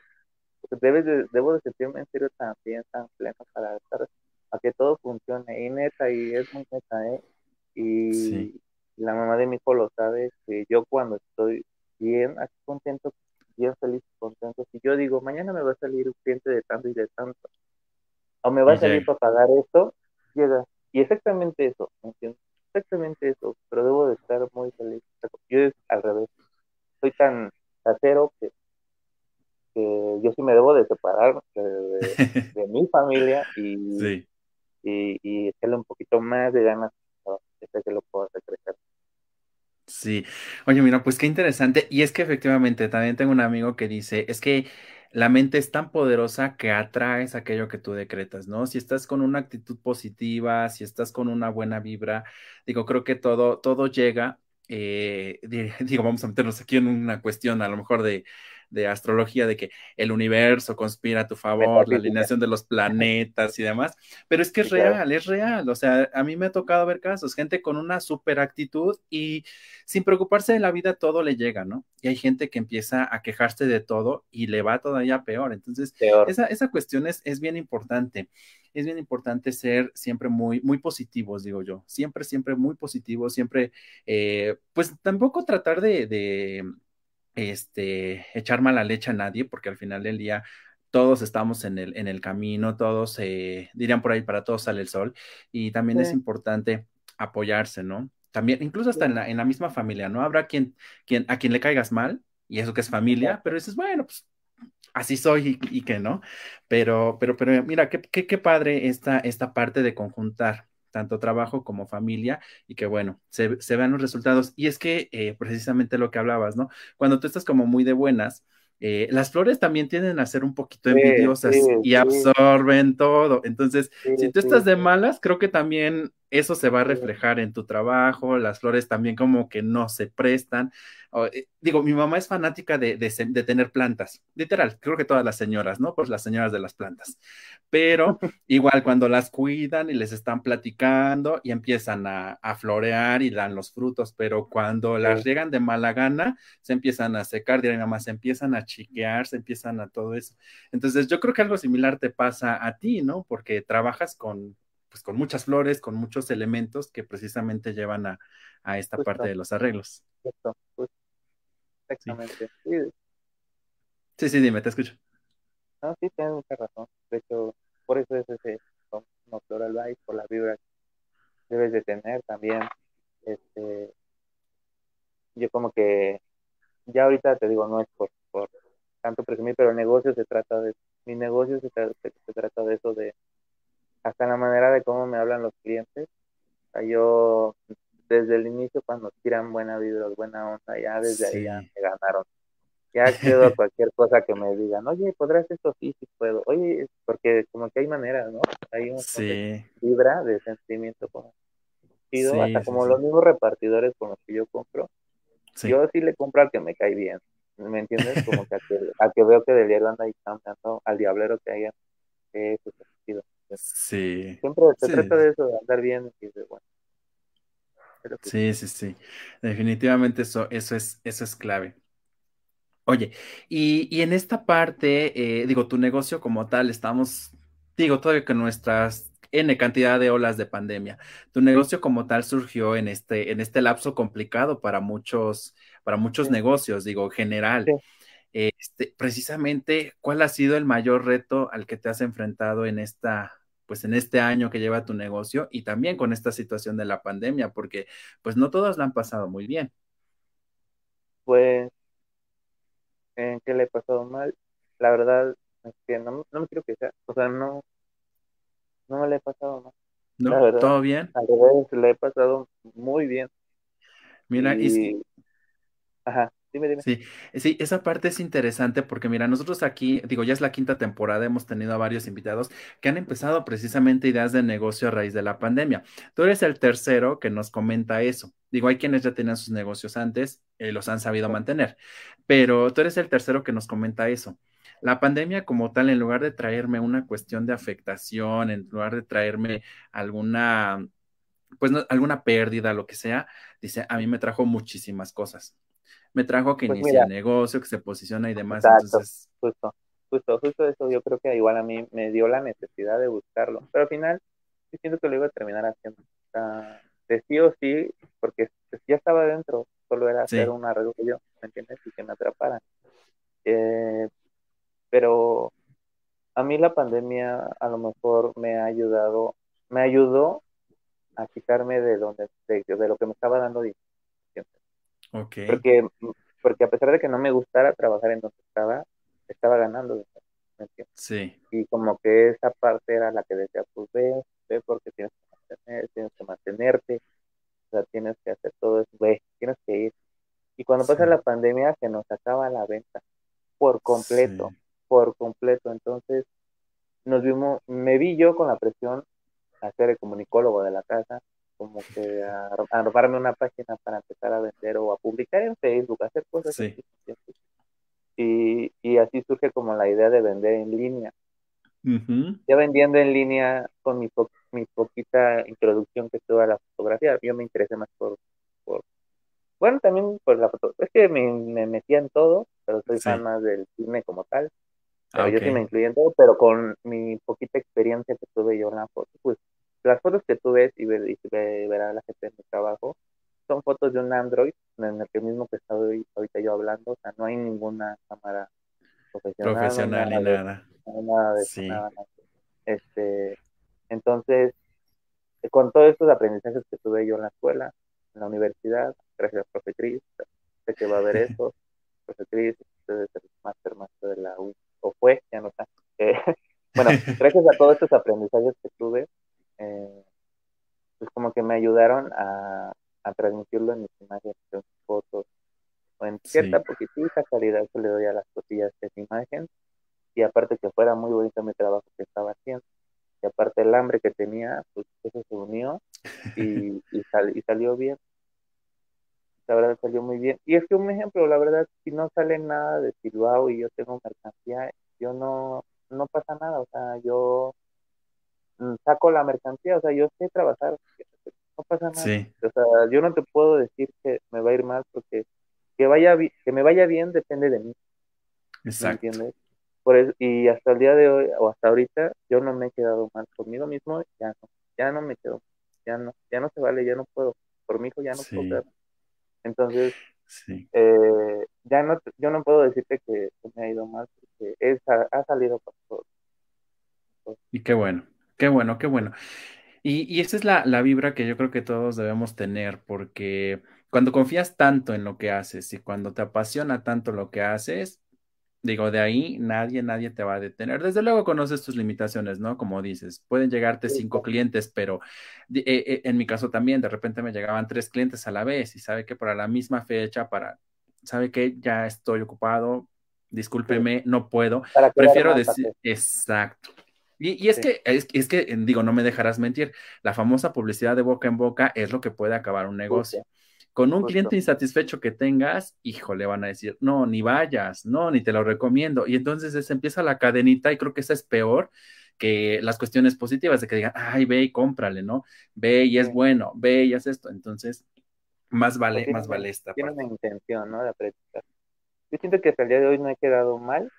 debes de, debo de sentirme en serio también tan pleno para estar a que todo funcione y neta y es muy neta eh y la mamá de mi hijo lo sabe que yo cuando estoy bien aquí contento bien feliz contento. Si yo digo mañana me va a salir un cliente de tanto y de tanto o me va a salir para pagar esto llega. Y exactamente eso ¿me entiendes? exactamente eso pero debo de estar muy feliz. Yo es al revés. Soy tan casero que que yo sí me debo de separar de, mi familia y, y, y, echarle un poquito más de ganas de que lo puedo hacer crecer. Sí, oye, mira, pues qué interesante. Y es que efectivamente también tengo un amigo que dice, es que la mente es tan poderosa que atraes aquello que tú decretas, ¿no? Si estás con una actitud positiva, si estás con una buena vibra, digo, creo que todo, todo llega. Eh, digo, vamos a meternos aquí en una cuestión a lo mejor de, de astrología, de que el universo conspira a tu favor, la alineación de los planetas y demás, pero es que es real, es real, o sea, a mí me ha tocado ver casos, gente con una super actitud y sin preocuparse de la vida todo le llega, ¿no? Y hay gente que empieza a quejarse de todo y le va todavía peor, entonces Esa, esa cuestión es, es bien importante. Es bien importante ser siempre muy, muy positivos, digo yo, siempre, siempre muy positivos, siempre, eh, pues tampoco tratar de, este, echar mala leche a nadie, porque al final del día todos estamos en el, en el camino, todos eh, dirían por ahí, para todos sale el sol, y también es importante apoyarse, ¿no? También, incluso hasta en la, en la misma familia, ¿no? Habrá quien, quien, a quien le caigas mal, y eso que es familia, pero dices, bueno, pues así soy y, que no, pero, pero, pero mira, qué, qué, qué padre esta, esta parte de conjuntar tanto trabajo como familia, y que bueno, se, se vean los resultados. Y es que eh, precisamente lo que hablabas, ¿no? Cuando tú estás como muy de buenas, eh, las flores también tienden a ser un poquito envidiosas y absorben todo. Entonces, si tú estás de malas, creo que también eso se va a reflejar en tu trabajo, las flores también como que no se prestan. Eh, digo, mi mamá es fanática de, de, tener plantas, literal, creo que todas las señoras, ¿no? Pues las señoras de las plantas. Pero igual cuando las cuidan y les están platicando y empiezan a, a florear y dan los frutos, pero cuando las llegan de mala gana, se empiezan a secar, mi mamá, se empiezan a chiquear, se empiezan a todo eso. Entonces, yo creo que algo similar te pasa a ti, ¿no? Porque trabajas con, pues, con muchas flores, con muchos elementos que precisamente llevan a, a esta parte de los arreglos. Justo, Exactamente. Sí. sí. dime, te escucho. No, sí, tienes mucha razón. De hecho, por eso es ese no floral vibe, por la vibra que debes de tener también. Este, yo como que, ya ahorita te digo, no es por, por tanto presumir, pero el negocio se trata de, mi negocio se, se trata de eso, de hasta la manera de cómo me hablan los clientes. yo, desde el inicio, cuando tiran buena vibra, buena onda, ya desde ahí ya me ganaron. Ya quedo a cualquier cosa que me digan, oye, ¿podrás esto? Sí, sí puedo. Oye, porque como que hay maneras, ¿no? Hay un vibra de sentimiento como hasta como los mismos repartidores con los que yo compro. Yo sí le compro al que me cae bien, ¿me entiendes? Como que a que, veo que del diario anda ahí cambiando, al diablero que haya, eh, pues, Sí. Siempre se trata de eso, de andar bien y de, bueno. Sí, sí, sí. Definitivamente eso, eso es, eso es clave. Oye, y, y en esta parte, eh, digo, tu negocio como tal, estamos, digo, todavía con nuestras N cantidad de olas de pandemia. Tu negocio como tal surgió en este, en este lapso complicado para muchos, para muchos negocios, digo, general. Este, precisamente, ¿cuál ha sido el mayor reto al que te has enfrentado en esta, pues en este año que lleva tu negocio y también con esta situación de la pandemia? Porque pues no todos la han pasado muy bien. Pues, ¿en qué le he pasado mal? La verdad es que no, no me quiero quejar, o sea, no, no me le he pasado mal. ¿No? La verdad, ¿Todo bien? al revés, le he pasado muy bien. Mira, y Y, ajá, dime, dime. sí, sí, esa parte es interesante porque mira, nosotros aquí, digo, ya es la quinta temporada, hemos tenido a varios invitados que han empezado precisamente ideas de negocio a raíz de la pandemia. Tú eres el tercero que nos comenta eso. Digo, hay quienes ya tenían sus negocios antes, y los han sabido mantener, pero tú eres el tercero que nos comenta eso. La pandemia como tal, en lugar de traerme una cuestión de afectación, en lugar de traerme alguna pues no- alguna pérdida, lo que sea, dice, a mí me trajo muchísimas cosas. Me trajo que Pues inicie el negocio, que se posiciona y demás. exacto, Entonces, justo, justo, justo eso yo creo que igual a mí me dio la necesidad de buscarlo, pero al final sí siento que lo iba a terminar haciendo. O sea, de sí o sí, porque ya estaba dentro, solo era hacer sí, un arreglo yo, ¿me entiendes? Y que me atraparan. Eh, pero a mí la pandemia a lo mejor me ha ayudado, me ayudó a quitarme de donde, de, de lo que me estaba dando dinero. ok, Porque, porque a pesar de que no me gustara trabajar en donde estaba, estaba ganando dinero, ¿me entiendes? sí, Y como que esa parte era la que decía, pues ve, ve porque tienes que mantener, tienes que mantenerte, o sea, tienes que hacer todo eso, ve, tienes que ir. Y cuando pasa sí, la pandemia se nos acaba la venta por completo, sí, por completo. Entonces nos vimos, me vi yo con la presión a ser el comunicólogo de la casa, como que a, a armarme una página para empezar a vender o a publicar en Facebook, a hacer cosas sí, así. Y, y así surge como la idea de vender en línea. ujú, Ya vendiendo en línea con mi, po- mi poquita introducción que tuve a la fotografía, yo me interesé más por, por bueno, también por la foto, es que me, me metía en todo, pero soy fan sí, más del cine como tal, ah, yo sí me incluí en todo, pero con mi poquita experiencia que tuve yo en la foto, pues fotos que tú ves y, ver, y ve- verá la gente en mi trabajo son fotos de un Android en el que mismo que estoy ahorita yo hablando, o sea, no hay ninguna cámara profesional, ni nada de, de sí, nada. Este, entonces, con todos estos aprendizajes que tuve yo en la escuela, en la universidad, gracias a profe Cris, sé que va a haber eso, profe Cris, usted es el máster maestro de la U, o fue, ya no está. Eh, bueno, gracias a todos estos aprendizajes que tuve, como que me ayudaron a, a transmitirlo en mis imágenes, en mis fotos, o en cierta sí, poquitita calidad que le doy a las cosillas de mi imagen, y aparte que fuera muy bonito mi trabajo que estaba haciendo, y aparte el hambre que tenía, pues eso se unió y, y, sal- y salió bien, la verdad salió muy bien. Y es que un ejemplo, la verdad, si no sale nada de Bilbao y yo tengo mercancía, yo no, no pasa nada, o sea, yo saco la mercancía, o sea, yo sé trabajar, no pasa nada. sí, O sea, yo no te puedo decir que me va a ir mal porque que vaya que me vaya bien depende de mí, ¿me exacto, entiendes? Por eso, y hasta el día de hoy o hasta ahorita yo no me he quedado mal conmigo mismo, ya no, ya no me quedo, ya no, ya no se vale, ya no puedo, por mi hijo ya no puedo quedar. Entonces, sí, eh, ya no, yo no puedo decirte que, me ha ido mal porque es, ha, ha salido por todo. y qué bueno, qué bueno, qué bueno. Y, y esa es la, la vibra que yo creo que todos debemos tener, porque cuando confías tanto en lo que haces y cuando te apasiona tanto lo que haces, digo, de ahí nadie, nadie te va a detener. Desde luego conoces tus limitaciones, ¿no? Como dices, pueden llegarte cinco clientes, pero eh, eh, en mi caso también, de repente me llegaban tres clientes a la vez y sabe que para la misma fecha, para, sabe que ya estoy ocupado, discúlpeme, no puedo. Prefiero mal, ¿para decir, exacto. Y, y es Sí, que, es, es que, digo, no me dejarás mentir, la famosa publicidad de boca en boca es lo que puede acabar un negocio. justo, Con un justo. cliente insatisfecho que tengas, híjole, van a decir, no, ni vayas, no, ni te lo recomiendo. Y entonces es- empieza la cadenita y creo que esa es peor que las cuestiones positivas de que digan, ay, ve y cómprale, ¿no? Ve y es Sí. bueno, ve y haz esto. Entonces, más vale, más una, vale esta tiene una parte. intención, ¿no? De aprender. Yo siento que hasta el día de hoy no he quedado mal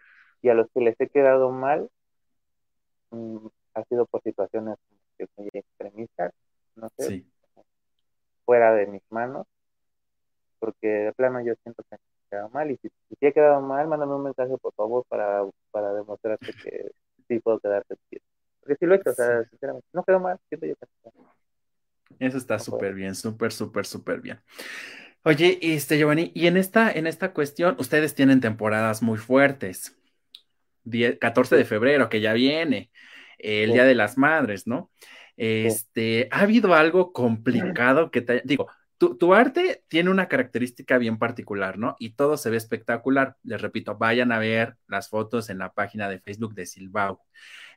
y a los que les he quedado mal mm, ha sido por situaciones muy extremistas, no sé, Sí, fuera de mis manos, porque de plano yo siento que he quedado mal y si, si he quedado mal, mándame un mensaje por favor para, para demostrarte que sí puedo quedarte bien. Porque sí lo he hecho, o sea, sinceramente, no quedó mal, siento yo que Eso está súper bien, súper, súper, súper bien. Oye, este Giovanni, y en esta, en esta cuestión, ustedes tienen temporadas muy fuertes. 14 de febrero, que ya viene, el Día de las Madres, ¿no? Este, ¿ha habido algo complicado que te digo, tu, arte tiene una característica bien particular, ¿no? Y todo se ve espectacular. Les repito, vayan a ver las fotos en la página de Facebook de Silbao.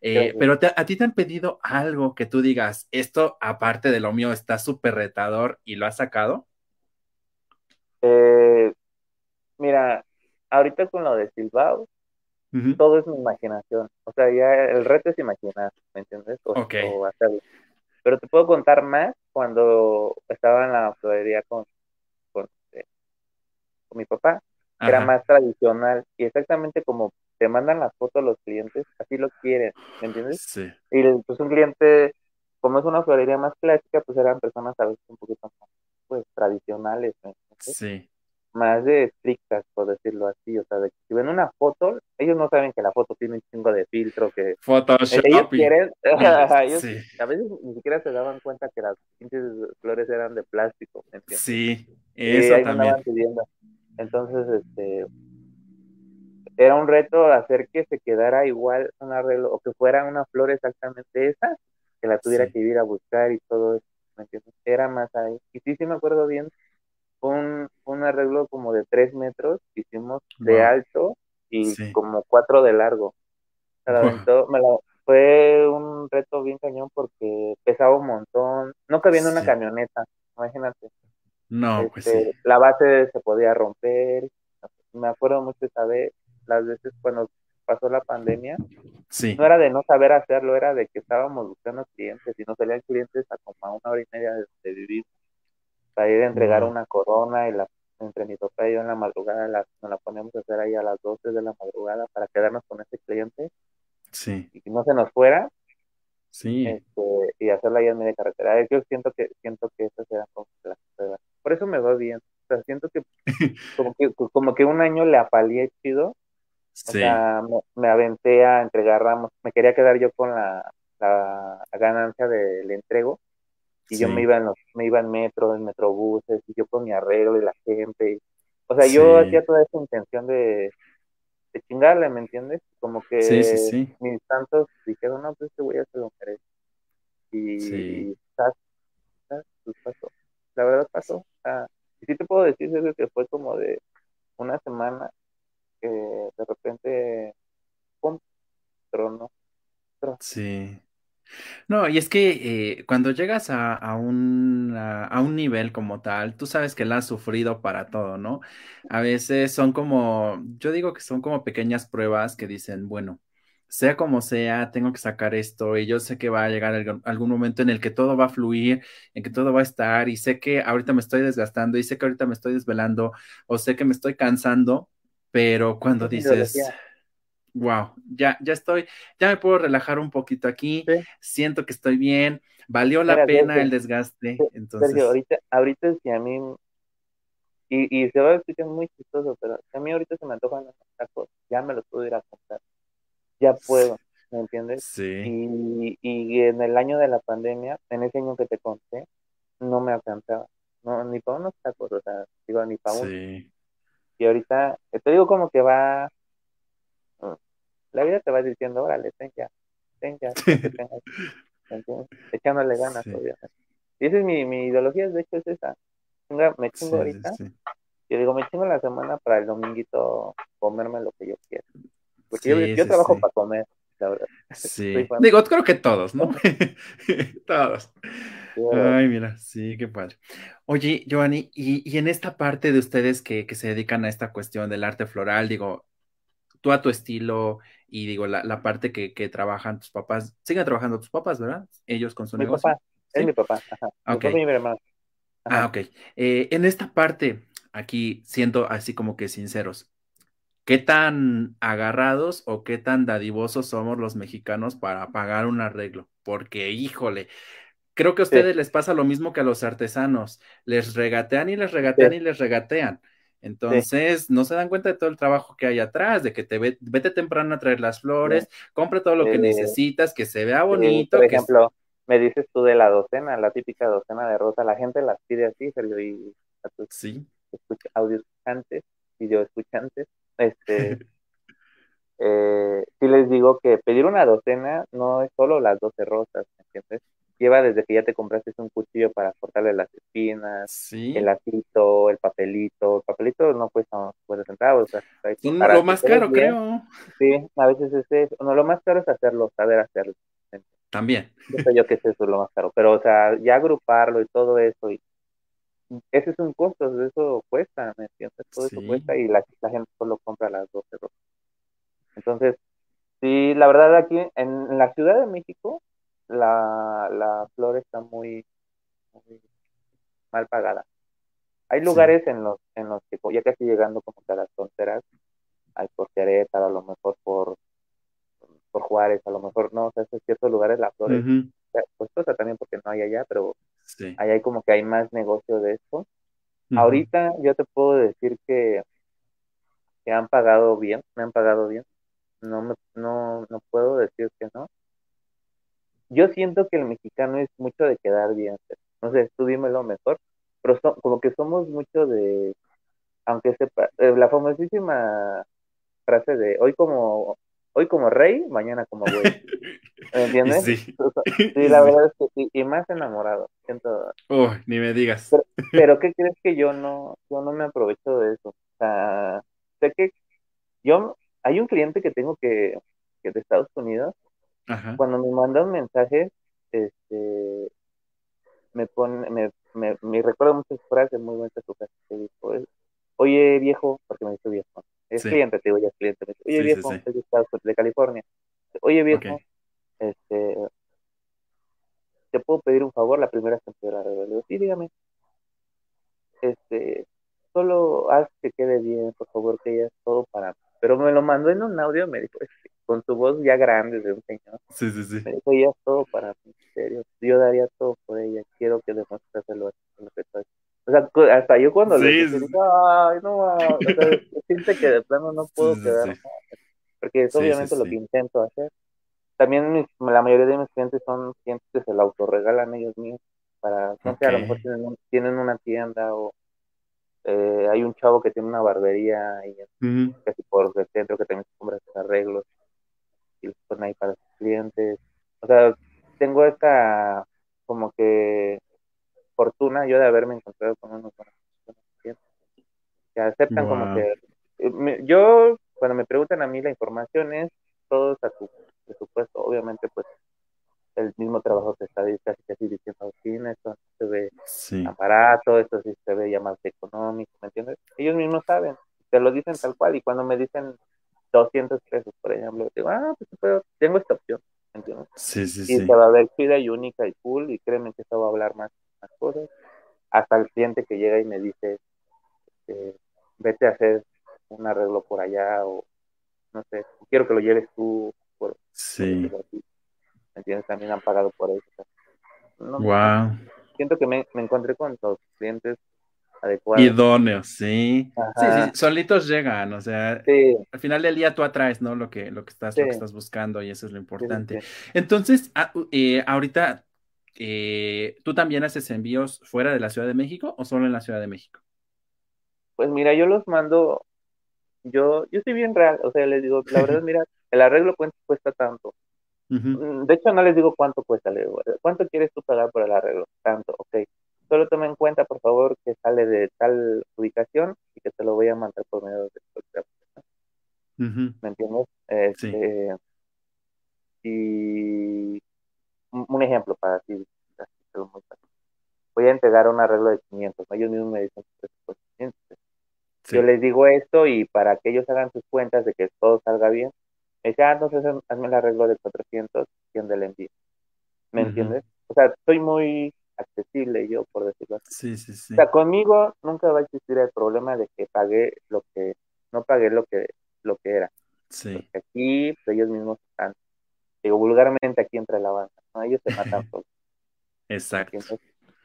Eh, pero a ti te han pedido algo que tú digas, esto aparte de lo mío está súper retador y lo has sacado. Eh, mira, ahorita con lo de Todo es mi imaginación. O sea, ya el reto es imaginar, ¿me entiendes? O, hacerlo. Pero te puedo contar más cuando estaba en la florería con, con, eh, mi papá, era más tradicional y exactamente como te mandan las fotos los clientes, así lo quieren, ¿me entiendes? Sí. Y pues un cliente, como es una florería más clásica, pues eran personas a veces un poquito más, pues, tradicionales, ¿me entiendes? Sí más de estrictas, por decirlo así. O sea, de que si ven una foto, ellos no saben que la foto tiene un chingo de filtro, que Photoshop. ellos quieren, a veces ni siquiera se daban cuenta que las flores eran de plástico. Sí, eso también. Entonces, este, era un reto hacer que se quedara igual un arreglo, o que fuera una flor exactamente esa, que la tuviera que ir a buscar y todo eso, ¿me entiendes? Era más ahí. Y sí, sí me acuerdo bien un, un arreglo como de tres metros, hicimos de alto y como cuatro de largo. fue un reto bien cañón porque pesaba un montón, no cabía en una camioneta, imagínate. No, pues este, La base se podía romper, me acuerdo mucho esa vez, las veces cuando pasó la pandemia, no era de no saber hacerlo, era de que estábamos buscando clientes y nos salían clientes a como una hora y media de vivir para ir a entregar una corona y la entre mi papá y yo en la madrugada la, nos la ponemos a hacer ahí a las 12 de la madrugada para quedarnos con ese cliente. Sí. y que no se nos fuera sí. este, y hacerla ahí en media carretera. Yo siento que siento que esas eran como las por eso me va bien. O sea siento que como que como que un año le apalié chido. O sea me, aventé a entregar ramos. Me quería quedar yo con la, la, la ganancia del entrego y yo me iba en los, me iba en metro, en metrobuses, y yo con mi arreglo y la gente. o sea, yo hacía toda esa intención de, de chingarle, ¿me entiendes? Como que mis tantos dijeron, no, pues este güey ya se lo merece. Y, pues pasó. La verdad pasó. y sí te puedo decir que fue como de una semana que de repente, pum, trono. trono. Sí. No, y es que eh, cuando llegas a, a, un, a, un nivel como tal, tú sabes que la has sufrido para todo, ¿no? A veces son como, yo digo que son como pequeñas pruebas que dicen, bueno, sea como sea, tengo que sacar esto y yo sé que va a llegar algún, momento en el que todo va a fluir, en que todo va a estar y sé que ahorita me estoy desgastando y sé que ahorita me estoy desvelando o sé que me estoy cansando, pero cuando dices wow, ya, ya estoy, ya me puedo relajar un poquito aquí, siento que estoy bien, valió la pena el desgaste. Entonces... Sergio, ahorita, ahorita si a mí, y, y se va a escuchar muy chistoso, pero si a mí ahorita se me antojan los tacos, ya me los puedo ir a comprar, ya puedo, ¿me entiendes? Sí. Y, y en el año de la pandemia, en ese año que te conté, no me alcanzaba, no, ni para unos tacos, o sea, digo, ni para sí. Y ahorita, te digo como que va la vida te va diciendo, órale, ten ya, ten ya, echándole ganas, obviamente. Y esa es mi, mi ideología, de hecho es esa. Me chingo ahorita. Yo digo, me chingo la semana para el dominguito comerme lo que yo quiera. Porque yo, trabajo para comer, la verdad. Sí. Digo, creo que todos, ¿no? todos. Ay, mira, sí, qué padre. Oye, Giovanni, y, y en esta parte de ustedes que, que, se dedican a esta cuestión del arte floral, digo, tú a tu estilo y digo, la, la parte que, que, trabajan tus papás, siguen trabajando tus papás, ¿verdad? Ellos con su mi negocio. Papá. Es mi papá, ajá. Okay. Mi hermano. Ah, ok. Eh, en esta parte, aquí siendo así como que sinceros, ¿qué tan agarrados o qué tan dadivosos somos los mexicanos para pagar un arreglo? Porque, híjole, creo que a ustedes les pasa lo mismo que a los artesanos, les regatean y les regatean y les regatean. Entonces, no se dan cuenta de todo el trabajo que hay atrás, de que te vete temprano a traer las flores, compra todo lo que necesitas, que se vea bonito. por ejemplo, me dices tú de la docena, la típica docena de rosa, la gente las pide así, Sergio, y sí. audio escuchantes, video escuchantes, este, eh, sí les digo que pedir una docena no es solo las 12 rosas, ¿entiendes? Lleva desde que ya te compraste un cuchillo para cortarle las espinas, el lacito, el papelito. El papelito no cuesta pues centavos. O sea, lo más caro, creo. Sí, a veces es eso. No, lo más caro es hacerlo, saber hacerlo. También. Yo sé yo que es eso lo más caro. Pero, o sea, ya agruparlo y todo eso, y ese es un costo, eso cuesta, ¿me entiendes? Todo eso cuesta y la, la gente solo compra las 12 rosas. Entonces, sí, la verdad aquí en, la Ciudad de México la, la flor está muy, mal pagada. Hay lugares en los en los que ya casi llegando como que a las fronteras, hay por Querétaro, a lo mejor por, por Juárez, a lo mejor no, o sea, en ciertos lugares la flor es pues también porque no hay allá, pero sí. ahí hay como que hay más negocio de esto. Ahorita yo te puedo decir que, que han pagado bien, me han pagado bien no, me, no, no puedo decir que no. Yo siento que el mexicano es mucho de quedar bien. No sé, tú dímelo mejor, pero como que somos mucho de, aunque sepa, eh, la famosísima frase de hoy como hoy como rey, mañana como güey. ¿Me entiendes? Sí. la verdad es que sí, y más enamorado. Siento... ni me digas. Pero, pero, ¿qué crees que yo no, yo no me aprovecho de eso? O sea, sé que yo hay un cliente que tengo que, que de Estados Unidos, cuando me manda un mensaje, este, me pone, me, me, me recuerda muchas frases muy buenas su casa que dijo, oye viejo, porque me dice viejo, es cliente, te digo ya es cliente, me dice, oye viejo, es de, Estados, de California, oye viejo, este, te puedo pedir un favor, la primera temporada de la sí, dígame, este, solo haz que quede bien, por favor, que ya es todo para mí pero me lo mandó en un audio, me dijo, con su voz ya grande de un señor. Sí, sí, sí. Me dijo, ella es todo para mí, en serio. Yo daría todo por ella, quiero que demuestreselo lo que. O sea, hasta yo cuando le dije, ay, no, o sea, siente que de plano no puedo quedar porque es obviamente lo que intento hacer. También la mayoría de mis clientes son clientes que se lo autorregalan ellos mismos para, no sé, a lo mejor tienen, tienen una tienda o eh, hay un chavo que tiene una barbería y casi por el centro que también se compra arreglos y los pone ahí para sus clientes. O sea, tengo esta como que fortuna yo de haberme encontrado con unos clientes que aceptan como que eh, yo cuando me preguntan a mí la información es todo a tu presupuesto, obviamente pues el mismo trabajo que está casi casi diciendo, sí, esto se ve aparato, esto sí se ve ya más económico, ¿me entiendes? Ellos mismos saben, te lo dicen tal cual, y cuando me dicen 200 pesos, por ejemplo, digo, ah, pues tengo esta opción, ¿entiendes? Sí, sí, y se va a ver chida y única y cool, y créeme que eso va a hablar más, más cosas, hasta el cliente que llega y me dice, este, vete a hacer un arreglo por allá, o no sé, quiero que lo lleves tú, por, sí. ¿entiendes? También han pagado por eso. wow. Siento que me, encontré con los clientes adecuados. Idóneos, sí. Sí, sí, solitos llegan, o sea, al final del día tú atraes, ¿no? Lo que, lo que estás, lo que estás buscando y eso es lo importante. Entonces, ah, eh, ahorita, eh, ¿tú también haces envíos fuera de la Ciudad de México o solo en la Ciudad de México? Pues mira, yo los mando, yo, yo soy bien real, o sea, les digo, la verdad, mira, el arreglo cuesta tanto, Mm, de hecho, no les digo cuánto cuesta, le digo, ¿cuánto quieres tú pagar por el arreglo? Tanto, ok. Solo tome en cuenta, por favor, que sale de tal ubicación y que te lo voy a mandar por medio de ¿Me entiendes? Este, Y un ejemplo para así, Voy a entregar un arreglo de 500, ellos mismos me dicen Yo les digo esto y para que ellos hagan sus cuentas de que todo salga bien, me dice, ah, entonces hazme el arreglo de 400 y del envío. ¿Me entiendes? O sea, soy muy accesible yo, por decirlo así. Sí, sí, sí. O sea, conmigo nunca va a existir el problema de que pagué lo que, no pagué lo que, lo que era. Sí. Porque aquí pues, ellos mismos están, digo, vulgarmente aquí entre la banda, ¿no? Ellos se matan todos. Exacto.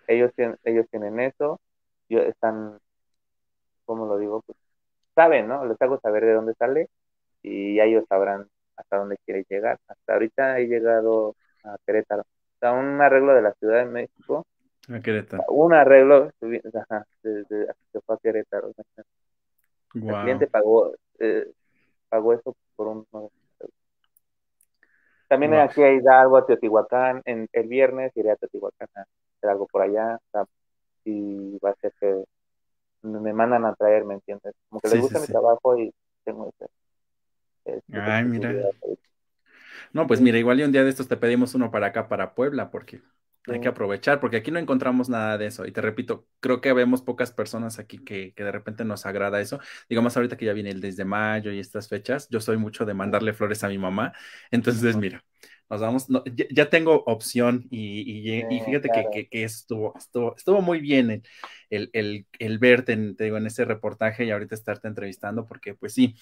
ellos tienen, ellos tienen eso, yo están, ¿cómo lo digo? Pues saben, ¿no? Les hago saber de dónde sale y ellos sabrán hasta dónde quiere llegar. Hasta ahorita he llegado a Querétaro. Un arreglo de la Ciudad de México A Querétaro. Un arreglo, ajá, desde, se fue a Querétaro. El cliente pagó, eh, pagó eso por un... También aquí hay algo a Teotihuacán, en, el viernes iré a Teotihuacán a hacer algo por allá, y va a ser que me mandan a traer, ¿me entiendes? Como que les gusta mi trabajo y tengo ese... Ay, mira. No, pues mira, igual y un día de estos te pedimos uno para acá, para Puebla, porque hay que aprovechar, porque aquí no encontramos nada de eso. Y te repito, creo que vemos pocas personas aquí que, que de repente nos agrada eso. Digamos, ahorita que ya viene el desde mayo y estas fechas, yo soy mucho de mandarle flores a mi mamá. Entonces, mira, nos vamos, ya, tengo opción y, fíjate que, estuvo, estuvo, estuvo, muy bien el, el, verte, en, te digo, en ese reportaje y ahorita estarte entrevistando, porque pues sí,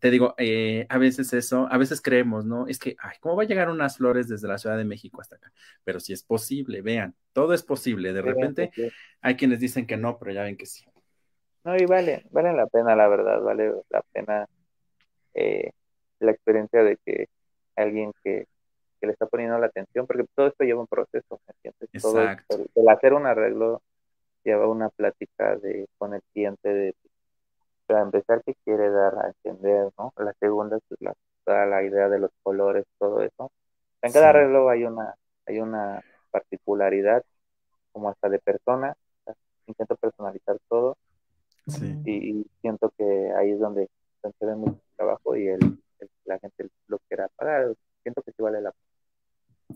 te digo, eh, a veces eso, a veces creemos, ¿no? Es que, ay, ¿cómo va a llegar unas flores desde la Ciudad de México hasta acá? Pero si es posible, vean, todo es posible. De repente hay quienes dicen que no, pero ya ven que sí. No, y vale, vale la pena, la verdad, vale la pena eh, la experiencia de que alguien que que le está poniendo la atención, porque todo esto lleva un proceso, Exacto. el, hacer un arreglo lleva una plática de, con el cliente de, para empezar, que quiere dar a entender, ¿no? La segunda es la, toda la idea de los colores, todo eso. En cada arreglo hay una, hay una particularidad, como hasta de persona, intento personalizar todo, y, siento que ahí es donde se ve mucho trabajo y el, la gente lo quiera pagar, siento que sí vale la pena.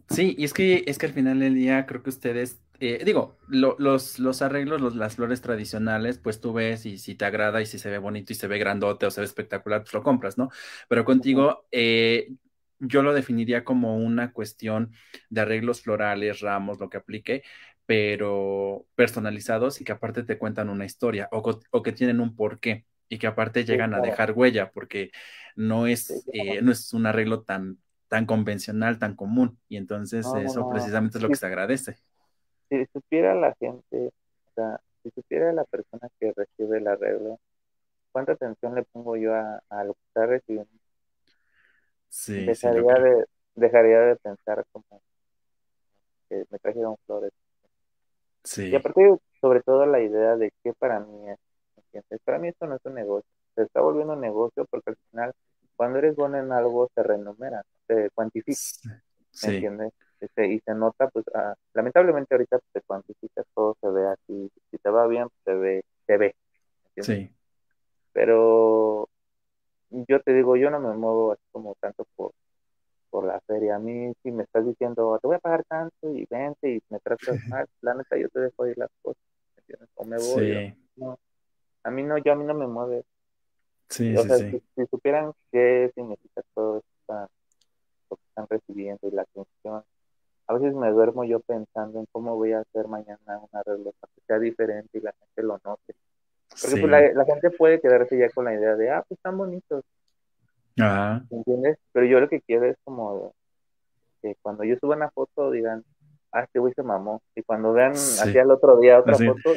Sí, y es que, es que al final del día creo que ustedes, eh, digo, los, los arreglos, las flores tradicionales, pues tú ves y si te agrada y si se ve bonito y se ve grandote o se ve espectacular, pues lo compras, ¿no? Pero contigo, eh, yo lo definiría como una cuestión de arreglos florales, ramos, lo que aplique, pero personalizados y que aparte te cuentan una historia o, o que tienen un porqué y que aparte llegan a dejar huella, porque no es, eh, no es un arreglo tan, tan convencional, tan común. Y entonces eso precisamente es lo que se agradece. Si supiera la gente, o sea, si supiera la persona que recibe el arreglo, cuánta atención le pongo yo a, lo que está recibiendo. Sí, dejaría, de, dejaría de pensar como que me trajeron flores. Sí. Y aparte, sobre todo la idea de que para mí es, para mí esto no es un negocio, se está volviendo un negocio porque al final cuando eres bueno en algo se renumera, se cuantifica, ¿me entiendes? Este, y se nota, pues, ah, lamentablemente ahorita se cuantifica, todo se ve así, si te va bien, se ve, se ve, Sí. Pero yo te digo, yo no me muevo así como tanto por, por la feria. A mí, si me estás diciendo, te voy a pagar tanto y vente y me tratas mal, la neta, yo te dejo ir las cosas. O me voy. no. A mí no, yo a mí no me mueve Sí, sí, sí. Si, supieran qué significa todo esto, están recibiendo y la atención, a veces me duermo yo pensando en cómo voy a hacer mañana un arreglo para que sea diferente y la gente lo note. Porque pues, la, gente puede quedarse ya con la idea de, ah, pues están bonitos. Ajá. ¿Entiendes? Pero yo lo que quiero es como que cuando yo suba una foto digan, ah, este güey se mamó. Y cuando vean hacia el otro día otra foto,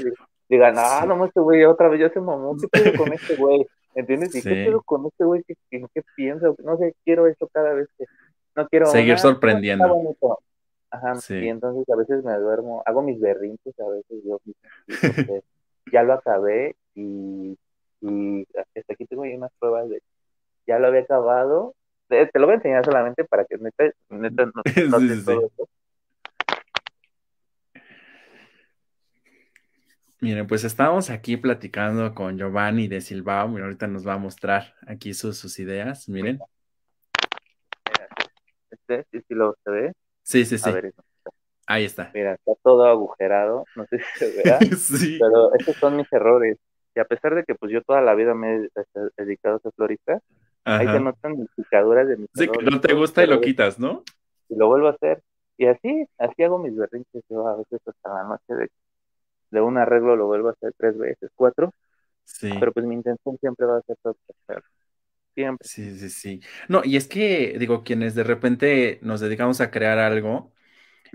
digan, ah, no, este güey otra vez ya se mamó. ¿Qué pedo con este güey? ¿Entiendes? ¿Y qué pedo con este güey? ¿Qué, qué, piensa? No sé, quiero eso cada vez que. No quiero. Seguir sorprendiendo. Ajá, y entonces a veces me duermo, hago mis berrinches a veces yo ya lo acabé y, y hasta aquí tengo unas pruebas de ya lo había acabado. Te, lo voy a enseñar solamente para que neta, neta no, no todo esto. Miren, pues estamos aquí platicando con Giovanni de Silvao. y ahorita nos va a mostrar aquí sus, sus ideas. Miren. Este, si lo se ve. Sí, sí, sí. Ahí está. Mira, está todo agujerado. No sé si se vea. sí. Pero estos son mis errores. Y a pesar de que pues yo toda la vida me he este, dedicado a ser florista, ahí se notan mis picaduras de mis Sí, que no te gusta y lo quitas, ¿no? Y lo vuelvo a hacer. Y así, así hago mis berrinches yo a veces hasta la noche de de un arreglo lo vuelvo a hacer tres veces, cuatro. Sí. Pero pues mi intención siempre va a ser hacer Siempre. Sí, sí, sí. No, y es que, digo, quienes de repente nos dedicamos a crear algo,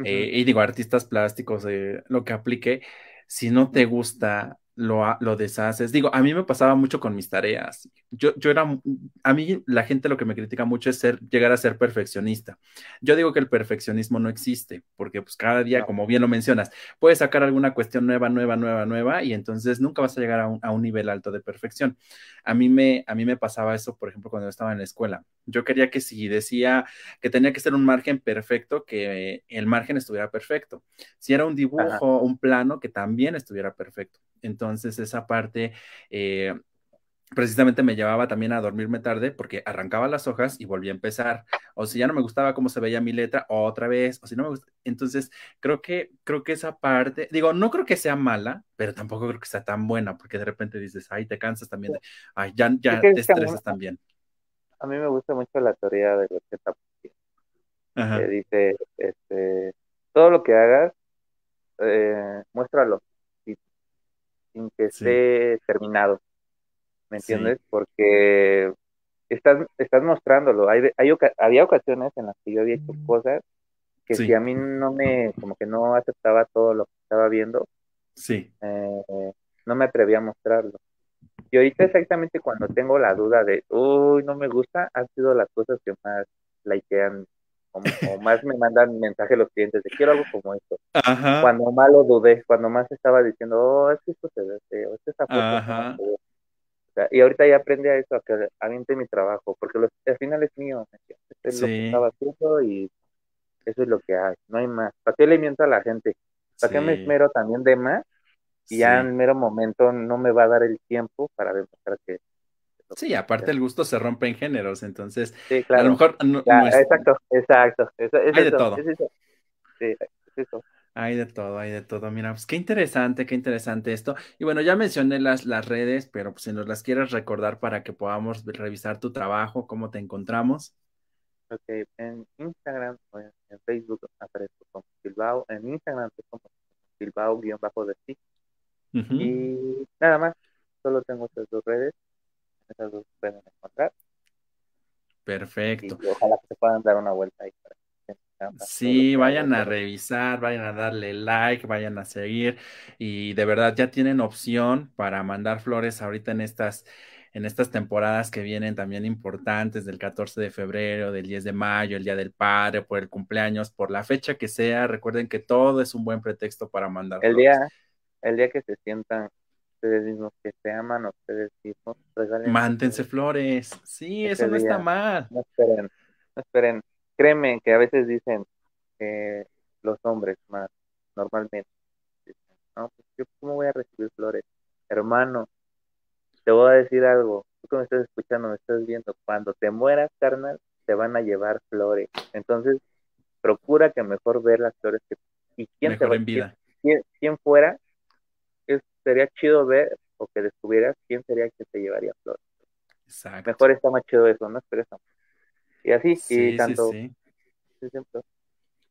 eh, y digo, artistas plásticos, eh, lo que aplique, si no te gusta lo, lo deshaces. Digo, a mí me pasaba mucho con mis tareas. Yo, yo era, a mí la gente lo que me critica mucho es ser, llegar a ser perfeccionista. Yo digo que el perfeccionismo no existe, porque pues cada día, como bien lo mencionas, puedes sacar alguna cuestión nueva, nueva, nueva, nueva, y entonces nunca vas a llegar a un, a un nivel alto de perfección. A mí, me, a mí me pasaba eso, por ejemplo, cuando estaba en la escuela. Yo quería que si decía que tenía que ser un margen perfecto, que el margen estuviera perfecto. Si era un dibujo, un plano, que también estuviera perfecto. Entonces, esa parte eh, precisamente me llevaba también a dormirme tarde porque arrancaba las hojas y volvía a empezar. O si ya no me gustaba cómo se veía mi letra, otra vez. O si no me gusta. Entonces, creo que, creo que esa parte, digo, no creo que sea mala, pero tampoco creo que sea tan buena porque de repente dices, ay, te cansas también. ay, ya, ya te estresas también. A mí me gusta mucho la teoría de receta que dice, este, todo lo que hagas, eh, muéstralo sin que esté terminado. ¿Me entiendes? Porque estás, estás mostrándolo. Hay, hay, había ocasiones en las que yo había hecho cosas que si a mí no me, como que no aceptaba todo lo que estaba viendo, sí. Eh, no me atrevía a mostrarlo. Y ahorita exactamente cuando tengo la duda de, uy, no me gusta, han sido las cosas que más likean como, más me mandan mensajes los clientes de quiero algo como esto. Cuando más lo dudé, cuando más estaba diciendo, oh, es que esto se ve feo, es esa. O sea, y ahorita ya aprendí a eso, a que aviente mi trabajo, porque al final es mío, es lo que estaba haciendo y eso es lo que hay, no hay más. ¿Para qué le miento a la gente? ¿Para qué me esmero también de más? Y ya en mero momento no me va a dar el tiempo para demostrar que Sí, aparte el gusto se rompe en géneros, entonces a lo mejor Exacto, exacto. hay de todo. Sí, eso. Hay de todo, hay de todo. Mira, pues qué interesante, qué interesante esto. Y bueno, ya mencioné las, las redes, pero pues si nos las quieres recordar para que podamos revisar tu trabajo, cómo te encontramos. Ok, en Instagram, en Facebook aparezco como Bilbao, en Instagram como Bilbao-de sí. Y nada más, solo tengo estas dos redes esas dos pueden encontrar. Perfecto. ojalá que se puedan dar una vuelta ahí para Sí, vayan a revisar, vayan a darle like, vayan a seguir y de verdad ya tienen opción para mandar flores ahorita en estas en estas temporadas que vienen también importantes del 14 de febrero, del 10 de mayo, el Día del Padre, por el cumpleaños, por la fecha que sea, recuerden que todo es un buen pretexto para mandar el Día, el día que se sientan ustedes mismos, que se aman ustedes mismos, regalen. Mántense flores. Sí, eso no está mal. No esperen, no esperen. Créeme que a veces dicen que los hombres más normalmente dicen, no, pues yo cómo voy a recibir flores. Hermano, te voy a decir algo. Tú que me estás escuchando, me estás viendo. Cuando te mueras, carnal, te van a llevar flores. Entonces, procura que mejor ver las flores que y quién te va, en vida. quién fuera sería chido ver o que descubrieras quién sería quien te llevaría flores. Exacto. Mejor está más chido eso, ¿no? Pero eso. Y así, y tanto. Sí, sí.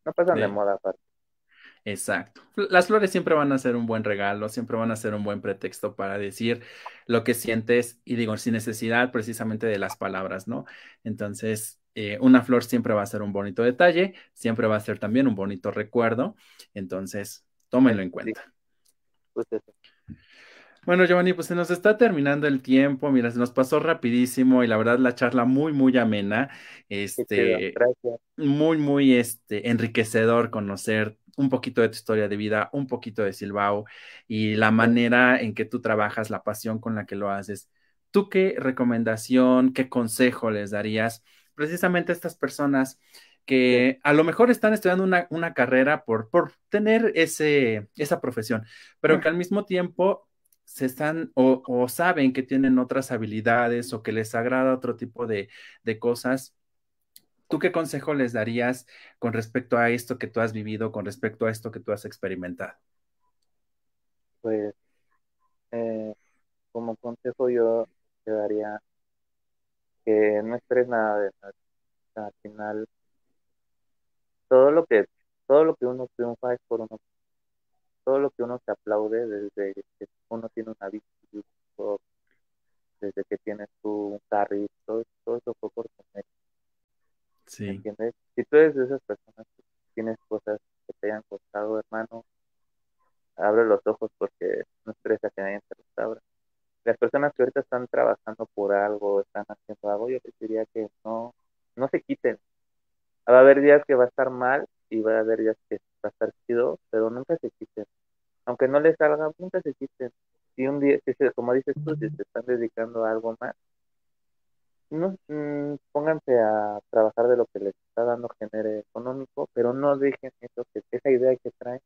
no pasan de, moda aparte. Exacto. Las flores siempre van a ser un buen regalo, siempre van a ser un buen pretexto para decir lo que sientes y digo, sin necesidad precisamente de las palabras, ¿no? Entonces, eh, una flor siempre va a ser un bonito detalle, siempre va a ser también un bonito recuerdo, entonces, tómenlo en cuenta. Pues eso. Bueno, Giovanni, pues se nos está terminando el tiempo, mira, se nos pasó rapidísimo y la verdad la charla muy, muy amena, este, muy, muy, este, enriquecedor conocer un poquito de tu historia de vida, un poquito de Silbao y la manera en que tú trabajas, la pasión con la que lo haces. ¿Tú qué recomendación, qué consejo les darías precisamente a estas personas que a lo mejor están estudiando una, una carrera por, por tener ese, esa profesión, pero que al mismo tiempo se están o, saben que tienen otras habilidades o que les agrada otro tipo de, cosas, ¿tú qué consejo les darías con respecto a esto que tú has vivido, con respecto a esto que tú has experimentado? Pues, eh, como consejo yo te daría que no esperes nada de Al final, todo lo que todo lo que uno triunfa es por uno todo lo que uno se aplaude desde que uno tiene una bici, desde que tienes tu un carrito, todo, todo eso fue por comer. Sí. ¿Entiendes? Si tú eres de esas personas que tienes cosas que te hayan costado, hermano, abre los ojos porque no estresa que nadie te restaura. Las personas que ahorita están trabajando por algo, están haciendo algo, yo les diría que no, no se quiten. Va a haber días que va a estar mal y va a haber días que chido, pero nunca se quiten. Aunque no les salga, nunca se quiten. Si un día, si como dices tú, si se están dedicando a algo más, no, mm, pónganse a trabajar de lo que les está dando genere económico, pero no dejen eso, que esa idea que traen,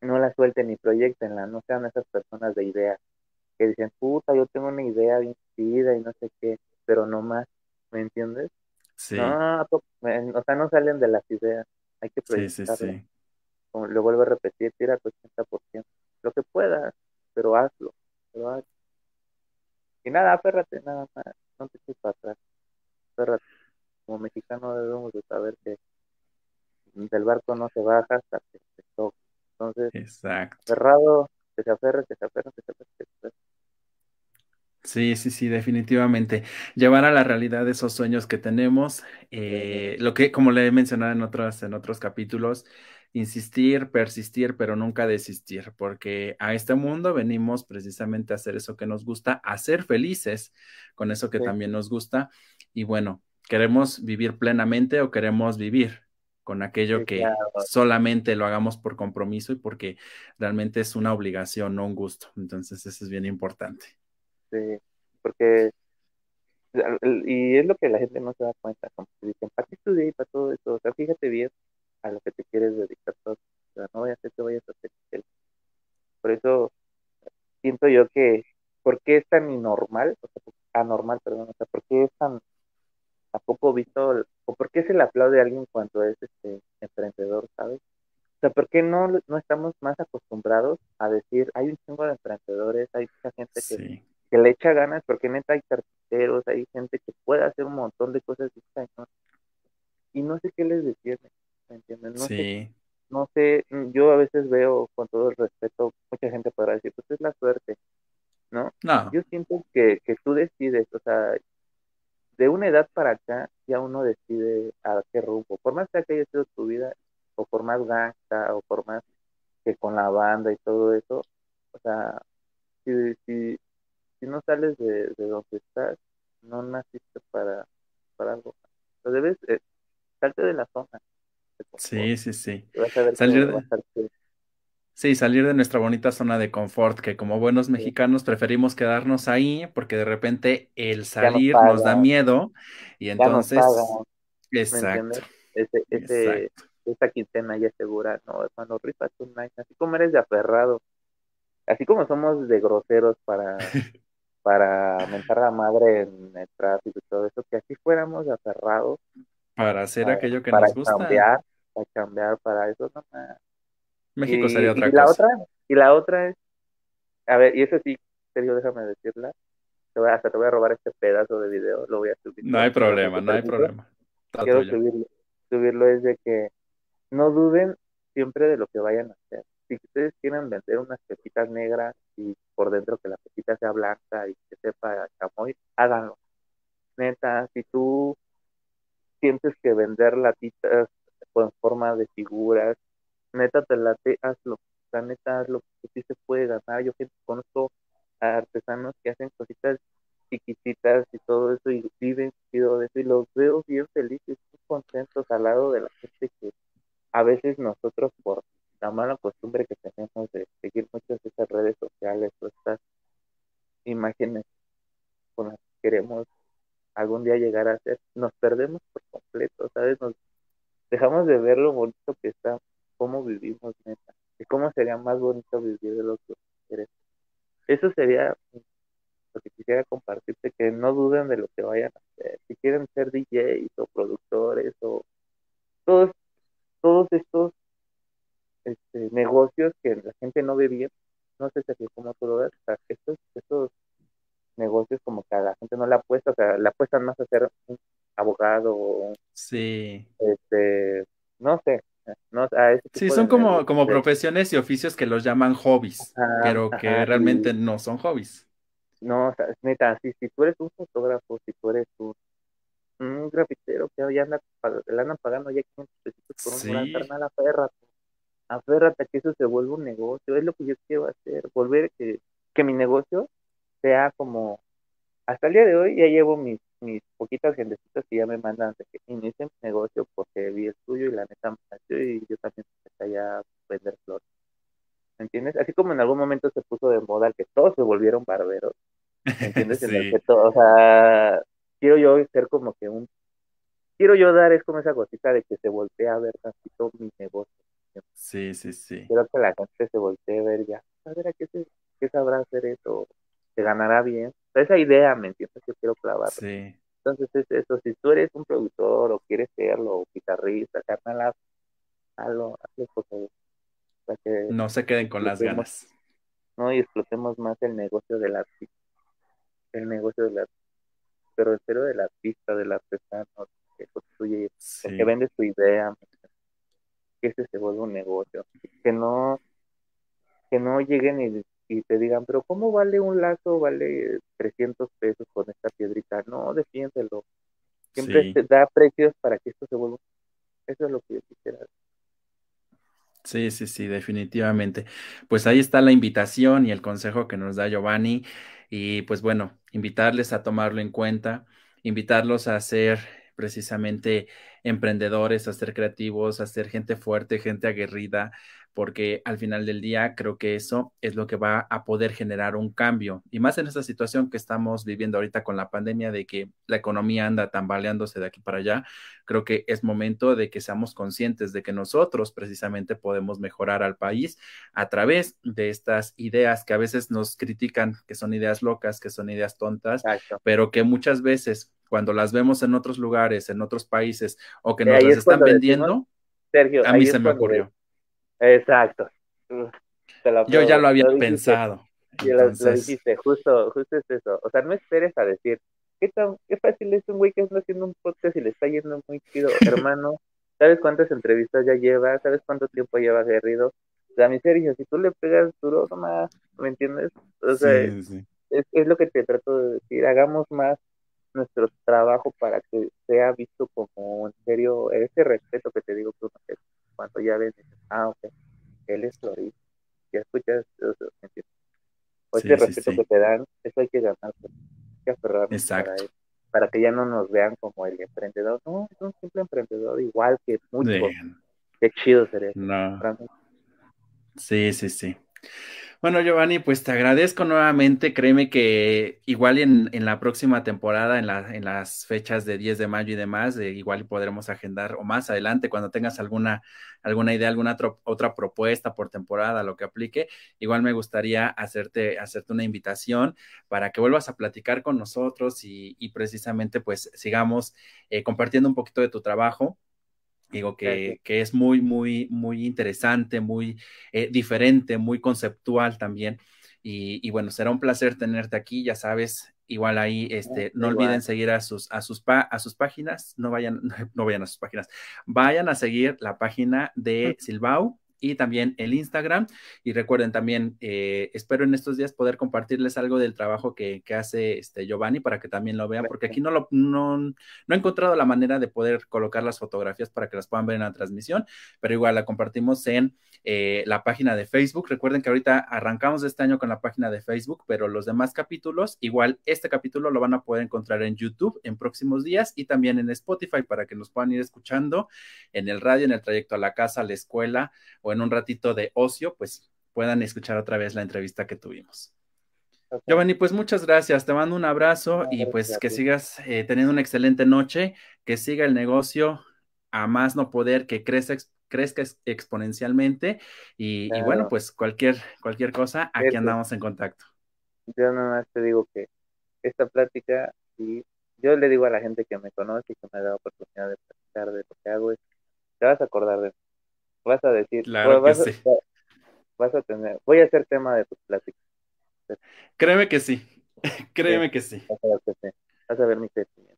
no la suelten ni proyectenla, no sean esas personas de ideas que dicen, puta, yo tengo una idea bien chida y no sé qué, pero no más, ¿me entiendes? Sí. No, o sea, no salen de las ideas, hay que proyectarlo. Sí, sí, sí. Como lo vuelvo a repetir, tira tu 80%, lo que puedas, pero hazlo, pero hazlo. Y nada, aférrate nada más no te eches para atrás. como mexicano debemos de saber que del barco no se baja hasta que se toca. Entonces, Exacto. cerrado, que se aferre, que se aferre, que se aferre, que se aferre. Sí, sí, sí, definitivamente. Llevar a la realidad esos sueños que tenemos, eh, lo que, como le he mencionado en otros, en otros capítulos, insistir, persistir, pero nunca desistir, porque a este mundo venimos precisamente a hacer eso que nos gusta, a ser felices con eso que también nos gusta. Y bueno, queremos vivir plenamente o queremos vivir con aquello que solamente lo hagamos por compromiso y porque realmente es una obligación, no un gusto. Entonces, eso es bien importante. Sí, porque y es lo que la gente no se da cuenta, como que dicen, ¿para qué estudié y para todo eso? O sea, fíjate bien, a lo que te quieres dedicar todo. O sea, no vayas a ser que vayas a hacer Por eso siento yo que, ¿por qué es tan normal? O sea, anormal, perdón, o sea, ¿por qué es tan a poco visto, o por qué se le aplaude a alguien cuando es este emprendedor, ¿sabes? O sea, ¿por qué no, no estamos más acostumbrados a decir, hay un chingo de emprendedores, hay mucha gente que, que le echa ganas, porque neta hay carpinteros, hay gente que puede hacer un montón de cosas y no sé qué les detiene. ¿me entienden? No sé, no sé, yo a veces veo con todo el respeto, mucha gente podrá decir, pues es la suerte, ¿no? No. Yo siento que, que tú decides, o sea, de una edad para acá ya uno decide a qué rumbo, por más que haya sido tu vida, o por más gasta, o por más que con la banda y todo eso, o sea, si, si, si no sales de, de donde estás, no naciste para, para algo. O debes, eh, salte de la zona, Sí, sí, sí. Salir de... Sí, salir de nuestra bonita zona de confort, que como buenos mexicanos preferimos quedarnos ahí porque de repente el salir nos, da miedo y entonces... exacto. Ese, Esa quincena ya segura, no, hermano, rifa tu night, así como eres de aferrado, así como somos de groseros para, para mentar a la madre en el tráfico y todo eso, que así fuéramos aferrados para hacer aquello que nos gusta. Cambiar, para cambiar, para eso no México sería otra y cosa. La otra, y la otra es, a ver, y eso sí, serio, déjame decirla, te voy, hasta te voy a robar este pedazo de video, lo voy a subir. No hay problema, no hay problema. Quiero subirlo, subirlo es de que no duden siempre de lo que vayan a hacer. Si ustedes quieren vender unas pepitas negras y por dentro que la pepita sea blanca y que sepa chamoy, háganlo. Neta, si tú sientes que vender latitas en forma de figuras, neta te late, hazlo, la neta hazlo, que sí se puede ganar. Yo conozco a artesanos que hacen cositas chiquititas y todo eso y viven de eso y los veo bien felices, muy contentos al lado de la gente que a veces nosotros por la mala costumbre que tenemos de seguir muchas de esas redes sociales o estas imágenes con las que queremos algún día llegar a ser, nos perdemos por completo, ¿sabes? Nos dejamos de ver lo bonito que está, cómo vivimos, neta, y cómo sería más bonito vivir de lo que quieres. Eso sería lo que quisiera compartirte, que no duden de lo que vayan a hacer. Si quieren ser DJs o productores o todos, todos estos este, negocios que la gente no ve bien, no sé si cómo tú lo ves, o sea, estos, estos negocios como que a la gente no le apuesta, o sea, le apuestan más a ser un abogado sí. este, no sé, no, sí, son como, como profesiones y oficios que los llaman hobbies, pero que realmente no son hobbies. No, o sea, neta, si, si tú eres un fotógrafo, si tú eres un, grafitero que ya anda, le andan pagando ya 500 pesitos por un gran carnal a perra, aférrate a que eso se vuelva un negocio, es lo que yo quiero hacer, volver que, que mi negocio sea como, hasta el día de hoy ya llevo mis, mis poquitas gentecitas que ya me mandan de que inicie mi negocio porque vi el tuyo y la neta me nació y yo también empecé a vender flores. ¿Me entiendes? Así como en algún momento se puso de moda que todos se volvieron barberos, ¿me entiendes? En el que todo, o sea, quiero yo ser como que un quiero yo dar es como esa gotita de que se voltea a ver tantito mi negocio. Sí, sí, sí. Quiero que la gente se voltee a ver ya, a ver a qué, se, qué sabrá hacer eso, se ganará bien. esa idea, ¿me entiendes? Yo quiero clavar. Sí. Entonces es eso, si tú eres un productor o quieres serlo, o guitarrista, carnal, hazlo, hazlo porque para que no se queden con las ganas. No, y explotemos más el negocio del artista. El negocio del artista. Pero el cero del artista, del artesano, que construye, que vende su idea, que ese se vuelve un negocio. Que no, que no lleguen y, te digan, pero ¿cómo vale un lazo? Vale 300 pesos con esta piedrita. No, defiéndelo. Siempre te da precios para que esto se vuelva. Eso es lo que yo quisiera. Sí, sí, sí, definitivamente. Pues ahí está la invitación y el consejo que nos da Giovanni. Y pues bueno, invitarles a tomarlo en cuenta, invitarlos a ser precisamente emprendedores, a ser creativos, a ser gente fuerte, gente aguerrida, porque al final del día creo que eso es lo que va a poder generar un cambio. Y más en esta situación que estamos viviendo ahorita con la pandemia, de que la economía anda tambaleándose de aquí para allá, creo que es momento de que seamos conscientes de que nosotros precisamente podemos mejorar al país a través de estas ideas que a veces nos critican, que son ideas locas, que son ideas tontas, pero que muchas veces cuando las vemos en otros lugares, en otros países, o que nos las están vendiendo, Sergio, a mí se me ocurrió. Exacto. Yo ya lo había pensado. Y lo, dijiste, justo, justo es eso. O sea, no esperes a decir, ¿qué, tan, qué fácil es un güey que está haciendo un podcast y le está yendo muy chido, hermano? ¿Sabes cuántas entrevistas ya lleva? ¿Sabes cuánto tiempo lleva aguerrido? O sea, mi Sergio, si tú le pegas duro, nomás, ¿me entiendes? O sea, Es, es lo que te trato de decir, hagamos más nuestro trabajo para que sea visto como en serio ese respeto que te digo cuando ya ven ah ok él es florista ya escuchas eso, o ese respeto que te dan eso hay que ganar hay que aferrarnos para, para que ya no nos vean como el emprendedor. No es un simple emprendedor igual que muchos. Qué chido sería. No. sí sí sí bueno, Giovanni, pues te agradezco nuevamente. Créeme que igual en, la próxima temporada, en, la, en, las fechas de 10 de mayo y demás, igual podremos agendar o más adelante cuando tengas alguna, alguna idea, alguna otra propuesta por temporada, lo que aplique. Igual me gustaría hacerte, hacerte una invitación para que vuelvas a platicar con nosotros y, precisamente pues sigamos eh, compartiendo un poquito de tu trabajo Digo que, que, es muy, muy, muy interesante, muy eh, diferente, muy conceptual también. Y, bueno, será un placer tenerte aquí, ya sabes, igual ahí, este, no olviden seguir a sus, a sus, a sus páginas, no vayan, no vayan a sus páginas, vayan a seguir la página de Silbao, y también el Instagram. Y recuerden también, eh, espero en estos días poder compartirles algo del trabajo que, hace este Giovanni para que también lo vean, porque aquí no, lo, no, no he encontrado la manera de poder colocar las fotografías para que las puedan ver en la transmisión, pero igual la compartimos en eh, la página de Facebook. Recuerden que ahorita arrancamos este año con la página de Facebook, pero los demás capítulos, igual este capítulo lo van a poder encontrar en YouTube en próximos días y también en Spotify para que nos puedan ir escuchando en el radio, en el trayecto a la casa, a la escuela o en un ratito de ocio, pues puedan escuchar otra vez la entrevista que tuvimos. Giovanni, pues muchas gracias, te mando un abrazo y pues que sigas eh, teniendo una excelente noche, que siga el negocio a más no poder, que crezca crezca exponencialmente y, bueno, pues cualquier, cualquier cosa, aquí andamos en contacto. Yo nada más te digo que esta plática, y yo le digo a la gente que me conoce y que me ha dado oportunidad de platicar de lo que hago, es, te vas a acordar de mí. Vas a decir, claro vas, que sí. vas a tener, voy a ser tema de tus pláticas. Créeme que sí, créeme que sí. Vas a ver, que sí. Vas a ver mi crecimiento.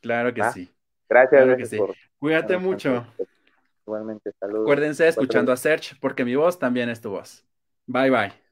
Claro que sí. Gracias, Cuídate mucho. Igualmente, saludos. Acuérdense escuchando a Search porque mi voz también es tu voz. Bye bye.